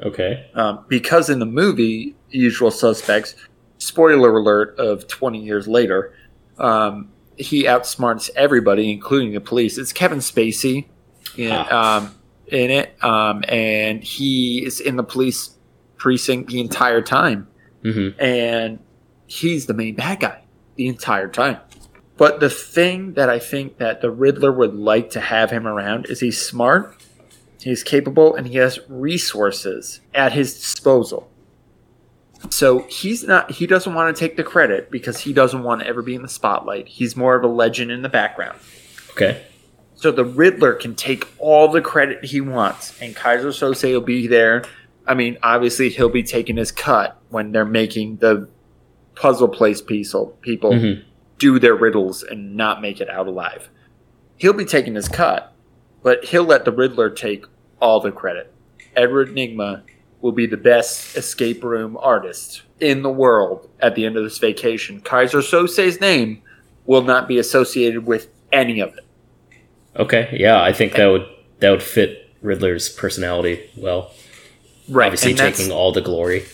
Okay. Um, because in the movie Usual Suspects, spoiler alert of 20 years later, um, he outsmarts everybody, including the police. It's Kevin Spacey in, um, in it, um, and he is in the police precinct the entire time, Mm-hmm. and he's the main bad guy the entire time. But the thing that I think that the Riddler would like to have him around is he's smart, he's capable, and he has resources at his disposal. So he's not he doesn't want to take the credit because he doesn't want to ever be in the spotlight. He's more of a legend in the background. Okay. So the Riddler can take all the credit he wants, and Keyser Söze will be there. I mean, obviously he'll be taking his cut when they're making the puzzle place piece. people people Mhm. do their riddles and not make it out alive. He'll be taking his cut, but he'll let the Riddler take all the credit. Edward Nygma will be the best escape room artist in the world at the end of this vacation. Keyser Söze's name will not be associated with any of it. Okay. Yeah, I think that would that would fit Riddler's personality well. Right, Obviously, taking all the glory.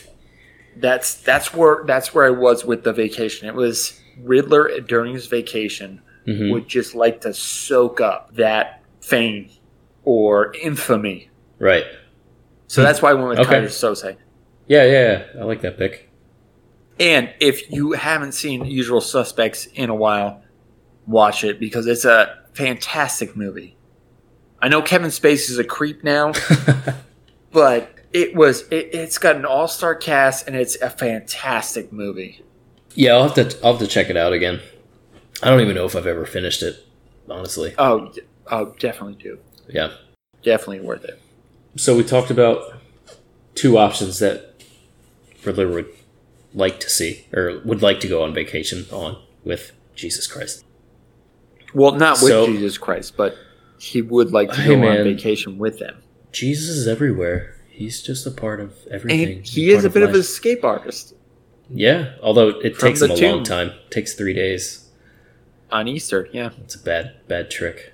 that's that's where that's where I was with the vacation. It was Riddler during his vacation Mhm. would just like to soak up that fame or infamy. Right. So that's why I went with Okay. Keyser Söze. Yeah, yeah, yeah. I like that pick. And if you haven't seen Usual Suspects in a while, watch it because it's a fantastic movie. I know Kevin Spacey's a creep now, but it was it, it's got an all star cast and it's a fantastic movie. Yeah, I'll have to I'll have to check it out again. I don't even know if I've ever finished it, honestly. Oh, oh, definitely do. Yeah. Definitely worth it. So we talked about two options that Riddler would like to see or would like to go on vacation on with Jesus Christ. Well, not with So- Jesus Christ, but he would like to go man. on vacation with them. Jesus is everywhere. He's just a part of everything. And he is a bit of life. an escape artist Yeah, although it From takes him a tomb. long time. takes three days. on Easter. Yeah. It's a bad bad trick.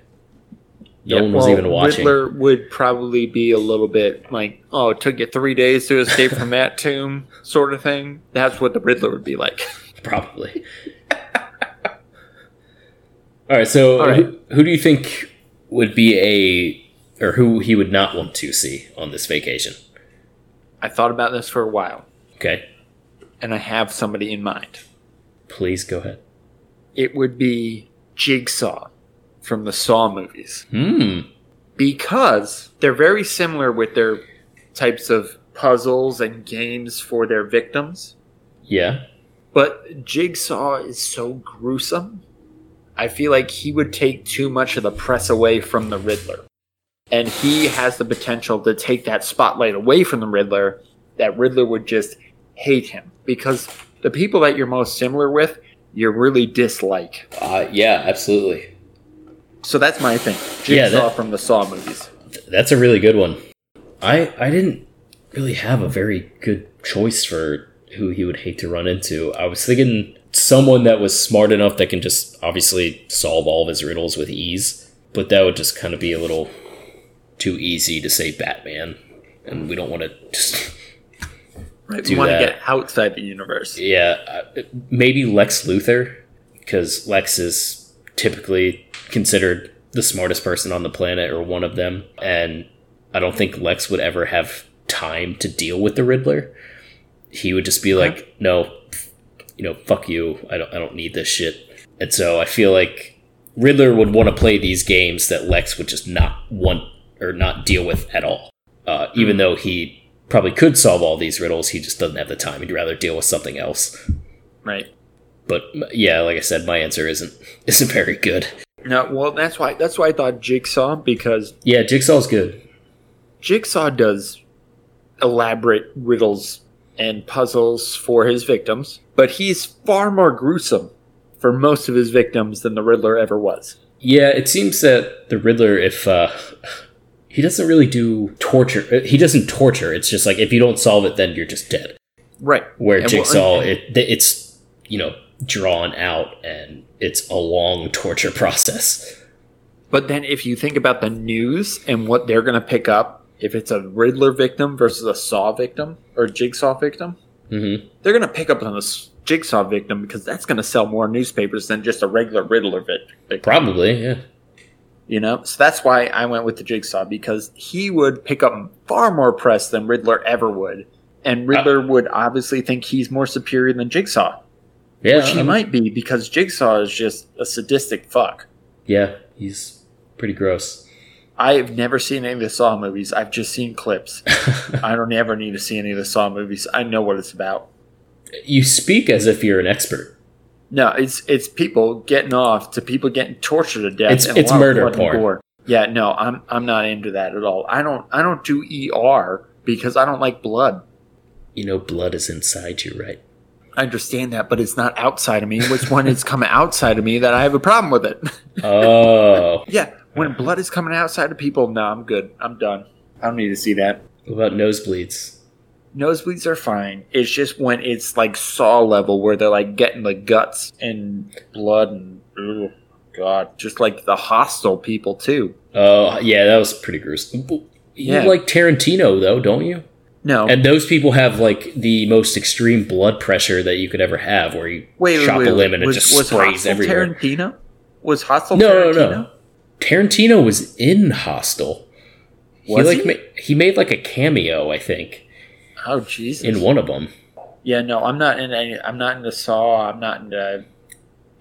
No one was well, even watching. Riddler would probably be a little bit like, "Oh, it took you three days to escape from that tomb," sort of thing. That's what the Riddler would be like. Probably. All right. So, All right. Who, who do you think would be a, or who he would not want to see on this vacation? I thought about this for a while, Okay. and I have somebody in mind. Please go ahead. It would be Jigsaw from the Saw movies. Hmm. because they're very similar with their types of puzzles and games for their victims. Yeah. But Jigsaw is so gruesome. I feel like he would take too much of the press away from the Riddler. And he has the potential to take that spotlight away from the Riddler, that Riddler would just hate him. Because the people that you're most similar with, you really dislike. Uh, yeah. Absolutely. So that's my thing. Yeah, Jigsaw that- from the Saw movies. That's a really good one. I I didn't really have a very good choice for who he would hate to run into. I was thinking someone that was smart enough that can just obviously solve all of his riddles with ease, but that would just kind of be a little too easy to say Batman, and we don't want to just Right? We want to get outside the universe. yeah, uh, maybe Lex Luthor because Lex is typically considered the smartest person on the planet or one of them, and I don't think Lex would ever have time to deal with the Riddler. He would just be like, "No, you know, fuck you. I don't I don't need this shit." And so I feel like Riddler would want to play these games that Lex would just not want or not deal with at all. Uh, even though he probably could solve all these riddles, he just doesn't have the time. He'd rather deal with something else. Right. But yeah, like I said, my answer isn't isn't very good. No, well, that's why that's why I thought Jigsaw because Yeah, Jigsaw's good. Jigsaw does elaborate riddles and puzzles for his victims, but he's far more gruesome for most of his victims than the Riddler ever was. Yeah, it seems that the Riddler, if uh, he doesn't really do torture, uh, he doesn't torture. It's just like if you don't solve it, then you're just dead. Right. Where And well, Jigsaw, and- it it's you know drawn out and it's a long torture process. But then if you think about the news and what they're going to pick up, if it's a Riddler victim versus a Saw victim or Jigsaw victim, Mm-hmm. they're going to pick up on the Jigsaw victim because that's going to sell more newspapers than just a regular Riddler victim. Probably, yeah. You know, so that's why I went with the Jigsaw because he would pick up far more press than Riddler ever would, and Riddler would obviously think he's more superior than Jigsaw, Yeah, which he I'm- might be because Jigsaw is just a sadistic fuck. Yeah, he's pretty gross. I've never seen any of the Saw movies. I've just seen clips. I don't ever need to see any of the Saw movies. I know what it's about. You speak as if you're an expert. No, it's it's people getting off to people getting tortured to death. It's- it's murder porn. gore. Yeah, no, I'm I'm not into that at all. I don't I don't do ER because I don't like blood. You know, blood is inside you, right? I understand that, but it's not outside of me. Which one is coming outside of me that I have a problem with it. Oh, yeah, when blood is coming outside of people, no, I'm good. I'm done. I don't need to see that. what about nosebleeds? Nosebleeds are fine. It's just when it's like saw level where they're like getting the guts and blood and oh god, just like the Hostel people too. Oh, yeah, that was pretty gruesome. You Yeah. like Tarantino, though, don't you? No, And those people have like the most extreme blood pressure that you could ever have, where you wait, chop wait, a limb and was, it just was sprays Hostel everywhere. Tarantino was Hostel. No, no, Tarantino? no. Tarantino was in Hostel. He like he? Ma- he made like a cameo, I think, Oh Jesus! in one of them. Yeah, no, I'm not in any. I'm not into Saw. I'm not into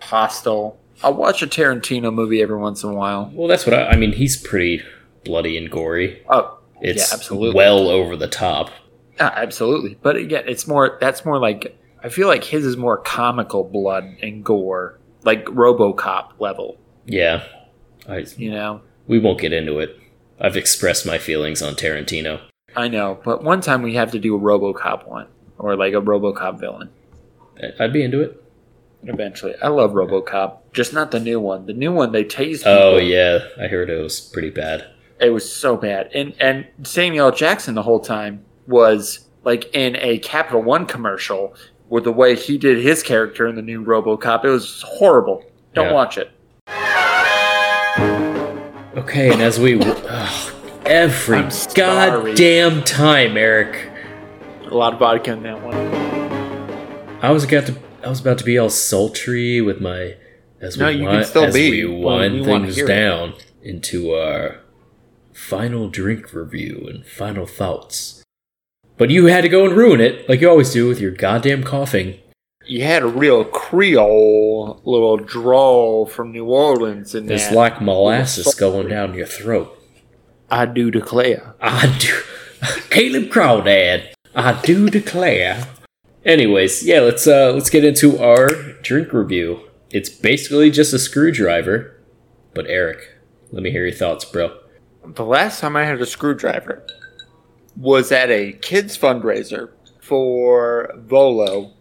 Hostel. I'll watch a Tarantino movie every once in a while. Well, that's what I, I mean. He's pretty bloody and gory. Oh, It's yeah, absolutely. well over the top. Yeah, absolutely. But again, it's more. That's more like. I feel like his is more comical blood and gore, like RoboCop level. Yeah, I, You know. we won't get into it. I've expressed my feelings on Tarantino. I know, but one time we have to do a RoboCop one or like a RoboCop villain. I'd be into it. Eventually, I love RoboCop, just not the new one. The new one they tased. Oh people. yeah, I heard it was pretty bad. It was so bad. And and Samuel L. Jackson the whole time was like in a Capital One commercial with the way he did his character in the new RoboCop. It was horrible. Don't Yeah. watch it. Okay, and as we ugh, every goddamn time, Eric, A lot of vodka in that one. I was about to I was about to be all sultry with my as we No, you can wind, still as be. we Well, wind we things hear it. down into our final drink review and final thoughts. But you had to go and ruin it, like you always do with your goddamn coughing. You had a real Creole little drawl from New Orleans in It's that. like molasses going down your throat. I do declare. I do. Caleb Crawdad. I do declare. Anyways, yeah, let's uh let's get into our drink review. It's basically just a screwdriver. But Eric, let me hear your thoughts, bro. The last time I had a screwdriver was at a kids fundraiser for Volo,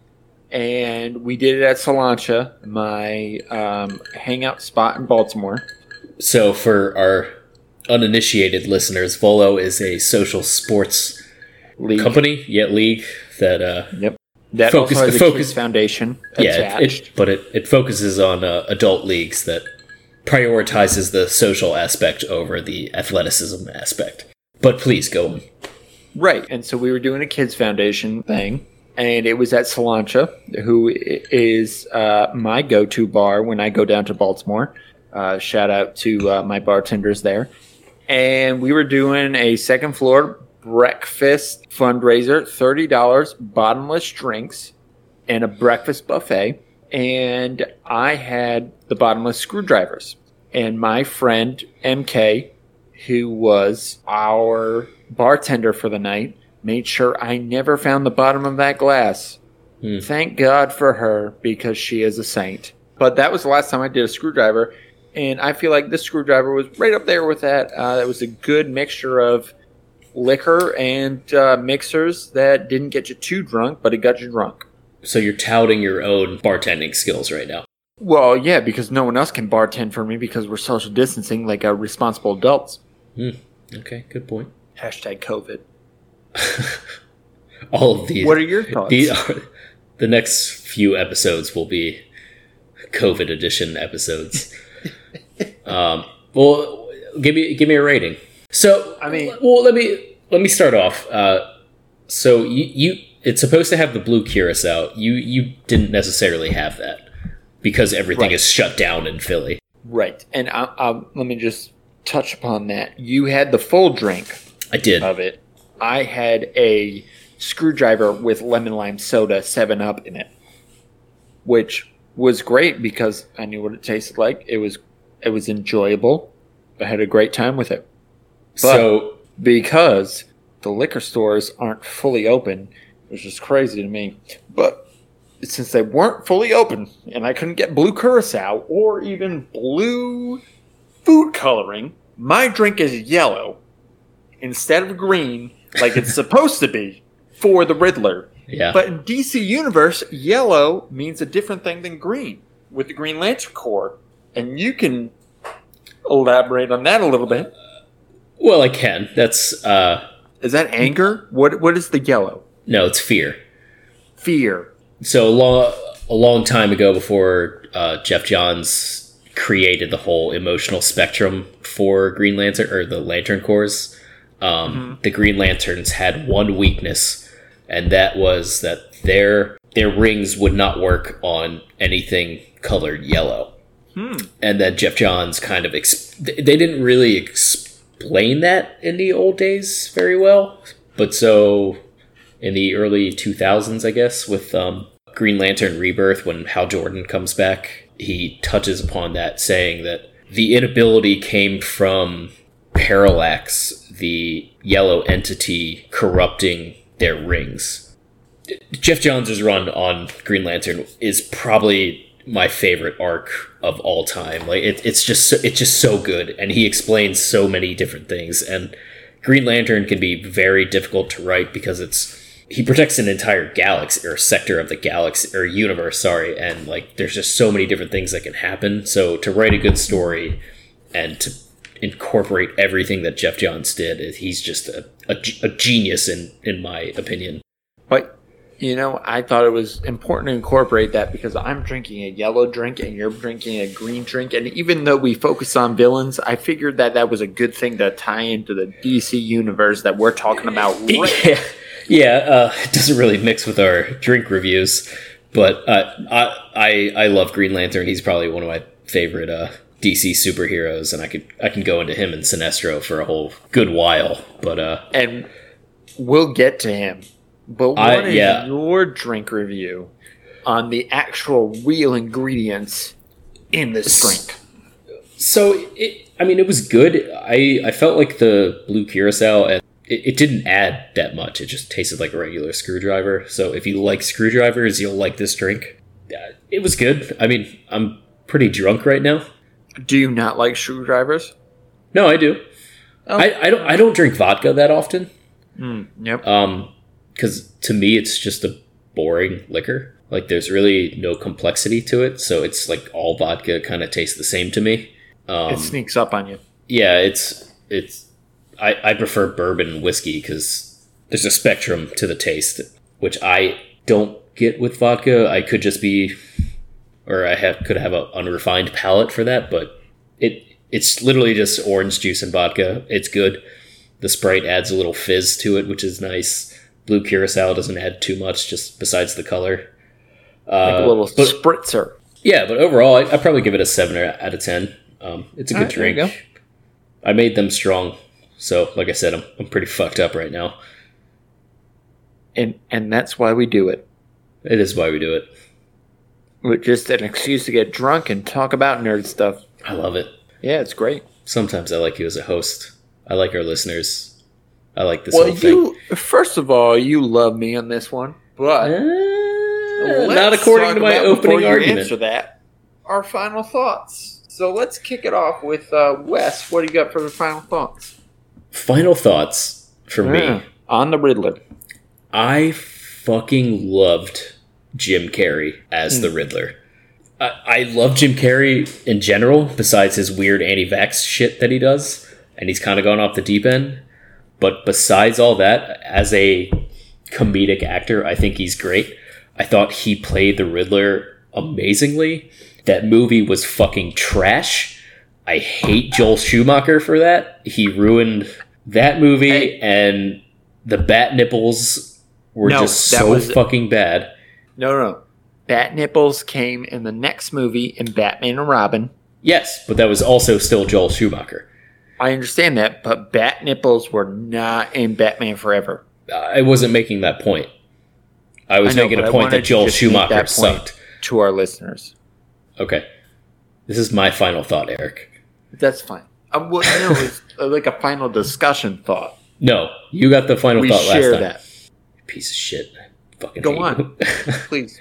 and we did it at Solancha, my um, hangout spot in Baltimore. So for our uninitiated listeners, Volo is a social sports League. company, yet league that uh Yep. That Focus- also has a focus- foundation yeah, attached. it, but it, it focuses on uh, adult leagues that prioritizes the social aspect over the athleticism aspect. But please go. Right. And so we were doing a kids foundation thing, and it was at Solancha, who is uh, my go-to bar when I go down to Baltimore. Uh, shout out to uh, my bartenders there. And we were doing a second floor breakfast fundraiser, thirty dollars, bottomless drinks, and a breakfast buffet. And I had the bottomless screwdrivers. And my friend MK, who was our bartender for the night, made sure I never found the bottom of that glass. Thank God for her because she is a saint. But that was the last time I did a screwdriver, and I feel like this screwdriver was right up there with that. Uh, it was a good mixture of liquor and uh, mixers that didn't get you too drunk, but it got you drunk. So you're touting your own bartending skills right now. Well, yeah, because no one else can bartend for me because we're social distancing like uh, responsible adults. Okay, good point. Hashtag COVID. All of these. What are your thoughts? These are, the next few episodes will be COVID edition episodes. um, well, give me give me a rating. So I mean- well, let me let me start off. Uh, so you you it's supposed to have the blue curacao. You you didn't necessarily have that because everything Right. is shut down in Philly. Right, and I, I, let me just touch upon that. You had the full drink I did. of it. I had a screwdriver with lemon lime soda, Seven Up in it, which was great because I knew what it tasted like. It was it was enjoyable. I had a great time with it. so because the liquor stores aren't fully open, which is crazy to me. But since they weren't fully open and I couldn't get blue curacao or even blue food coloring, my drink is yellow instead of green like it's supposed to be for the Riddler. yeah. But in DC Universe, yellow means a different thing than green with the Green Lantern Corps. And you can elaborate on that a little bit. well, I can. That's uh Is that anger? What what is the yellow? no, it's fear. Fear. So a long, a long time ago before uh, Geoff Johns created the whole emotional spectrum for Green Lantern or the Lantern Corps, um, the Green Lanterns had one weakness, and that was that their their rings would not work on anything colored yellow. And then Geoff Johns kind of ex- they didn't really explain that in the old days very well, but so in the early 2000s, I guess, with um, Green Lantern Rebirth, when Hal Jordan comes back, he touches upon that, saying that the inability came from Parallax, the yellow entity corrupting their rings. Geoff Johns' run on Green Lantern is probably my favorite arc of all time. Like it, it's just so, it's just so good, and he explains so many different things. And Green Lantern can be very difficult to write because it's he protects an entire galaxy or sector of the galaxy or universe. Sorry, and like there's just so many different things that can happen. So to write a good story and to incorporate everything that Geoff Johns did, he's just a, a, a genius in in my opinion. But You know, I thought it was important to incorporate that because I'm drinking a yellow drink and you're drinking a green drink. And even though we focus on villains, I figured that that was a good thing to tie into the DC universe that we're talking about. Right yeah, yeah uh, it doesn't really mix with our drink reviews, but uh, I, I I love Green Lantern. He's probably one of my favorite uh, DC superheroes, and I could I can go into him and Sinestro for a whole good while. But uh, and we'll get to him. But what I- is yeah. your drink review on the actual real ingredients in this drink? So it, I mean, it was good. I I felt like the blue curacao and it, it didn't add that much. It just tasted like a regular screwdriver. So if you like screwdrivers, you'll like this drink. Uh, It was good. I mean, I'm pretty drunk right now. Do you not like screwdrivers? No, I do. I, I don't I don't drink vodka that often. Yep. Um, because to me it's just a boring liquor. Like there's really no complexity to it, so it's like all vodka kind of tastes the same to me. Um, it sneaks up on you. yeah, it's it's. I I prefer bourbon and whiskey because there's a spectrum to the taste, which I don't get with vodka. I could just be, or I have could have an unrefined palate for that, but it it's literally just orange juice and vodka. It's good. The Sprite adds a little fizz to it, which is nice. Blue curacao doesn't add too much, just besides the color. Like Uh, a little but- spritzer. yeah, but overall, I, I'd probably give it a seven out of ten. Um, it's a good Alright, there you drink. I made them strong, so like I said, I'm I'm pretty fucked up right now. And and that's why we do it. It is why we do it. It's just an excuse to get drunk and talk about nerd stuff. I love it. Yeah, it's great. Sometimes I like you as a host. I like our listeners. I like this well, whole thing. you first of all, you love me on this one, but Uh, not according to my opening you argument. Answer that. Our final thoughts. So let's kick it off with uh, Wes. What do you got for the final thoughts? Final thoughts for Yeah, me. on the Riddler. I fucking loved Jim Carrey as Hmm. the Riddler. I, I love Jim Carrey in general, besides his weird anti vax shit that he does, and he's kind of gone off the deep end. But besides all that, as a comedic actor, I think he's great. I thought he played the Riddler amazingly. That movie was fucking trash. I hate Joel Schumacher for that. He ruined that movie, Hey. and the bat nipples were No, just so was- fucking bad. No, no. no. Bat nipples came in the next movie in Batman and Robin. Yes, but that was also still Joel Schumacher. I understand that, but bat nipples were not in Batman Forever. I wasn't making that point. I was I know, making a point that Joel Schumacher that sucked. To our listeners, Okay. This is my final thought, Eric. That's fine. Um, well, no, it's uh, like a final discussion thought. No, you got the final We thought last share time. that. Piece of shit. I fucking Go on. Please.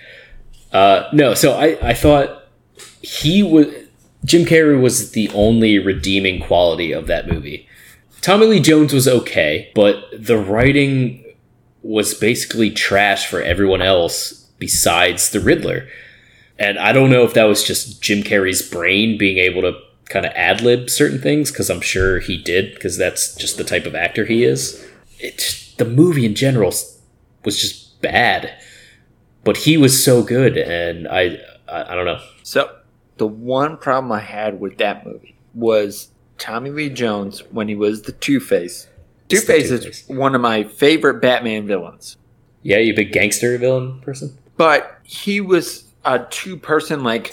Uh, no, so I, I thought he was Jim Carrey was the only redeeming quality of that movie. Tommy Lee Jones was okay, but the writing was basically trash for everyone else besides the Riddler. And I don't know if that was just Jim Carrey's brain being able to kind of ad lib certain things, because I'm sure he did, because that's just the type of actor he is. It, the movie in general was just bad but he was so good and I, I i don't know So the one problem I had with that movie was Tommy Lee Jones when he was the Two Face. Two Face is one of my favorite Batman villains, yeah you big gangster villain person but he was a two person like.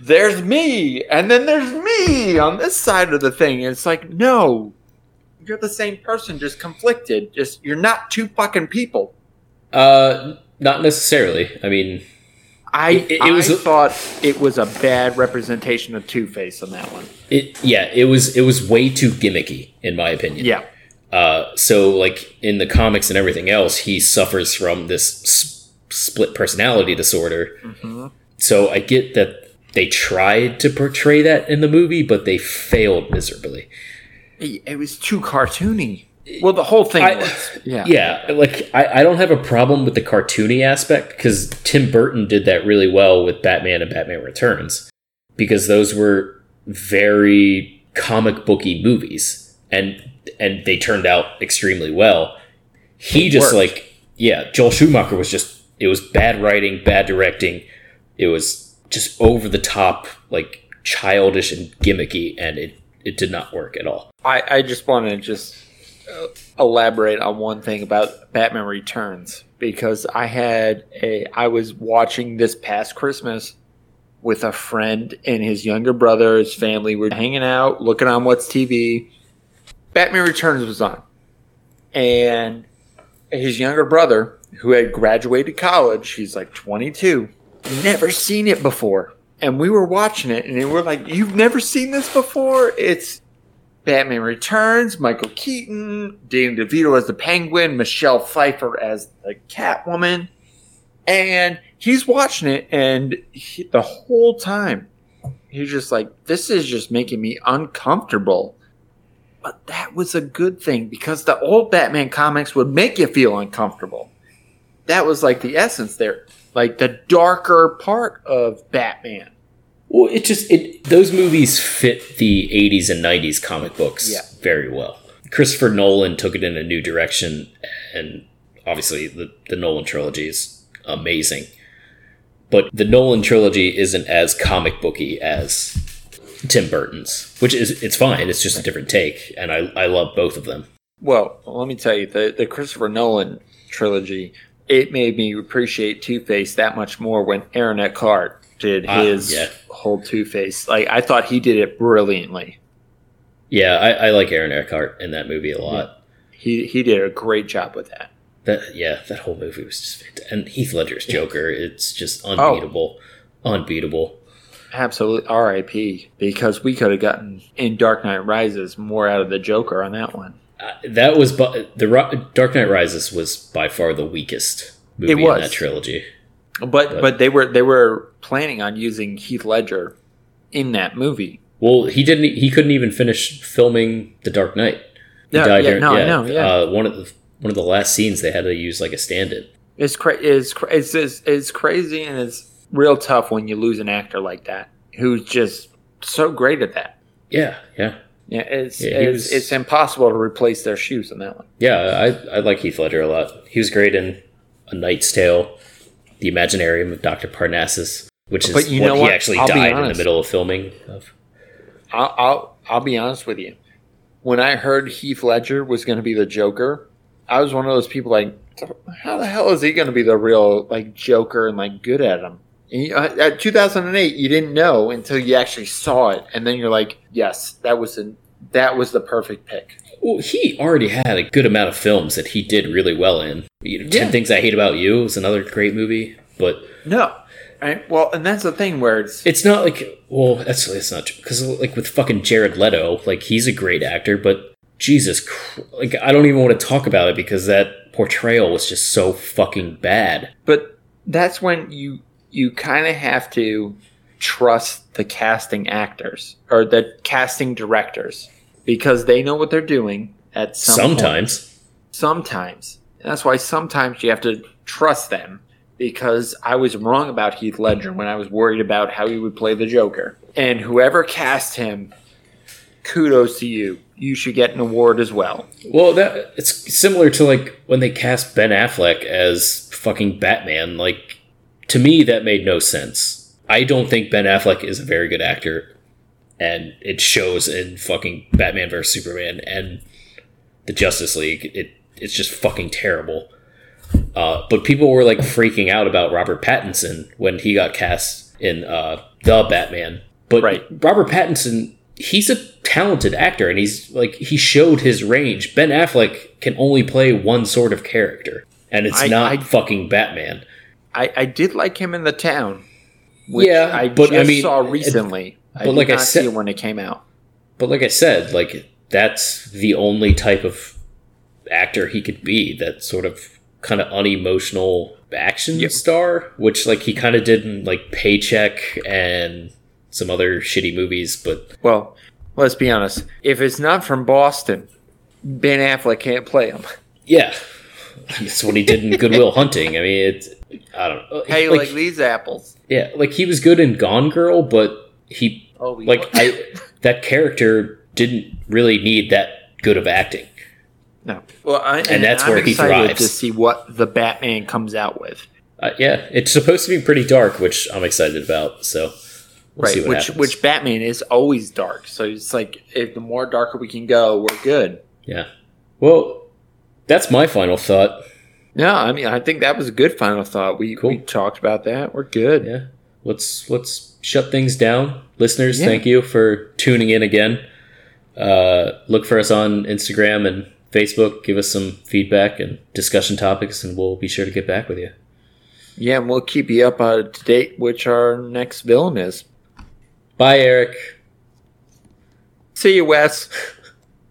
There's me, and then there's me on this side of the thing. It's like, no, you're the same person, just conflicted. Just you're not two fucking people. uh not necessarily i mean I It- it I was thought it was a bad representation of Two Face on that one. it yeah it was it was way too gimmicky in my opinion Yeah, uh so like in the comics and everything else he suffers from this s- split personality disorder so i get that they tried to portray that in the movie but they failed miserably it, was too cartoony. Well, the whole thing I- was. Yeah, Yeah, like I, I don't have a problem with the cartoony aspect because Tim Burton did that really well with Batman and Batman Returns because those were very comic booky movies and and they turned out extremely well. He It just worked. like yeah, Joel Schumacher was just it was bad writing, bad directing. It was just over the top, like childish and gimmicky, and it it did not work at all. I, I just want to just uh, elaborate on one thing about Batman Returns because I had a I was watching this past Christmas with a friend and his younger brother, his family were hanging out, looking on what's TV. Batman Returns was on. And his younger brother, who had graduated college, he's like 22, never seen it before. And we were watching it and we were like, You've never seen this before? It's Batman Returns, Michael Keaton, Danny DeVito as the Penguin, Michelle Pfeiffer as the Catwoman. And he's watching it, and he, the whole time, he's just like, This is just making me uncomfortable. But that was a good thing because the old Batman comics would make you feel uncomfortable. That was like the essence there, like the darker part of Batman. Well, it just it those movies fit the 80s and 90s comic books Yeah. very well. Christopher Nolan took it in a new direction, and obviously the the Nolan trilogy is amazing. But the Nolan trilogy isn't as comic booky as Tim Burton's, which is it's fine. It's just a different take, and I I love both of them. Well, let me tell you, the, the Christopher Nolan trilogy, it made me appreciate Two Face that much more when Aaron Eckhart did Ah, his yeah. whole Two Face. Like, I thought he did it brilliantly. Yeah, I, I like Aaron Eckhart in that movie a lot. He he did a great job with that. That yeah, that whole movie was just fantastic. and Heath Ledger's Joker. It's just unbeatable, unbeatable. Absolutely R.I.P. Because we could have gotten in Dark Knight Rises more out of the Joker on that one. Uh, that was bu- the Dark Knight Rises was by far the weakest movie It was. in that trilogy. But but they were they were planning on using Heath Ledger in that movie. Well, he didn't. He couldn't even finish filming The Dark Knight. He Yeah, died yeah, during- no, I know, yeah. Uh, one of the one of the last scenes they had to use like a stand-in. It's cra- it's, cra- it's it's it's crazy and it's real tough when you lose an actor like that who's just so great at that. Yeah, yeah, Yeah, it's Yeah, it's, was- it's impossible to replace their shoes on that one. yeah. I I like Heath Ledger a lot. He was great in A Knight's Tale, The Imaginarium of Doctor Parnassus, which is But you what know he what? actually I'll died in the middle of filming. Of. I'll, I'll I'll be honest with you. When I heard Heath Ledger was going to be the Joker, I was one of those people like, how the hell is he going to be the real like Joker and like good at him? Uh, at 2008, you didn't know until you actually saw it, and then you're like, yes, that was an that was the perfect pick. Well, he already had a good amount of films that he did really well in. You know, Yeah. Ten Things I Hate About You was another great movie, but No, right? Well, and that's the thing where it's it's not like well, that's that's not because like with fucking Jared Leto, like he's a great actor, but Jesus, like I don't even want to talk about it because that portrayal was just so fucking bad. but that's when you you kind of have to trust the casting actors or the casting directors because they know what they're doing at some point. Sometimes, sometimes And that's why sometimes you have to trust them because I was wrong about Heath Ledger when I was worried about how he would play the Joker and whoever cast him kudos to you you should get an award as well well, that it's similar to like when they cast Ben Affleck as fucking Batman. Like to me, that made no sense. I don't think Ben Affleck is a very good actor, and it shows in fucking Batman vs Superman and the Justice League. It it's just fucking terrible. Uh, but people were like freaking out about Robert Pattinson when he got cast in uh, the Batman. But Right. Robert Pattinson, he's a talented actor, and he's like he showed his range. Ben Affleck can only play one sort of character, and it's I- not I- fucking Batman. I, I did like him in the town which Yeah, I but I just mean, saw it- recently I but did like I said- when it came out But like I said, like that's the only type of actor he could be. That sort of kind of unemotional action Yep. star, which like he kind of did in like Paycheck and some other shitty movies. But well let's be honest if it's not from Boston Ben Affleck can't play him yeah, that's what he did in Good Will Hunting. I mean, it's I don't know. hey like, like these apples yeah, like he was good in Gone Girl, but he oh we like I that character didn't really need that good of acting. No. Well, I, and, that's I'm where he excited thrives. to see what the Batman comes out with Uh, yeah, it's supposed to be pretty dark, which I'm excited about. So we'll see right, what which happens. which Batman is always dark. So it's like if the more darker we can go, we're good. yeah. Well, that's my final thought. No, I mean I think that was a good final thought. We Cool. we talked about that. We're good. Yeah. Let's let's shut things down. Listeners, Yeah. thank you for tuning in again. Uh, look for us on Instagram and Facebook. Give us some feedback and discussion topics, and we'll be sure to get back with you. Yeah, and we'll keep you up uh, to date which our next villain is. Bye, Eric. See you, Wes.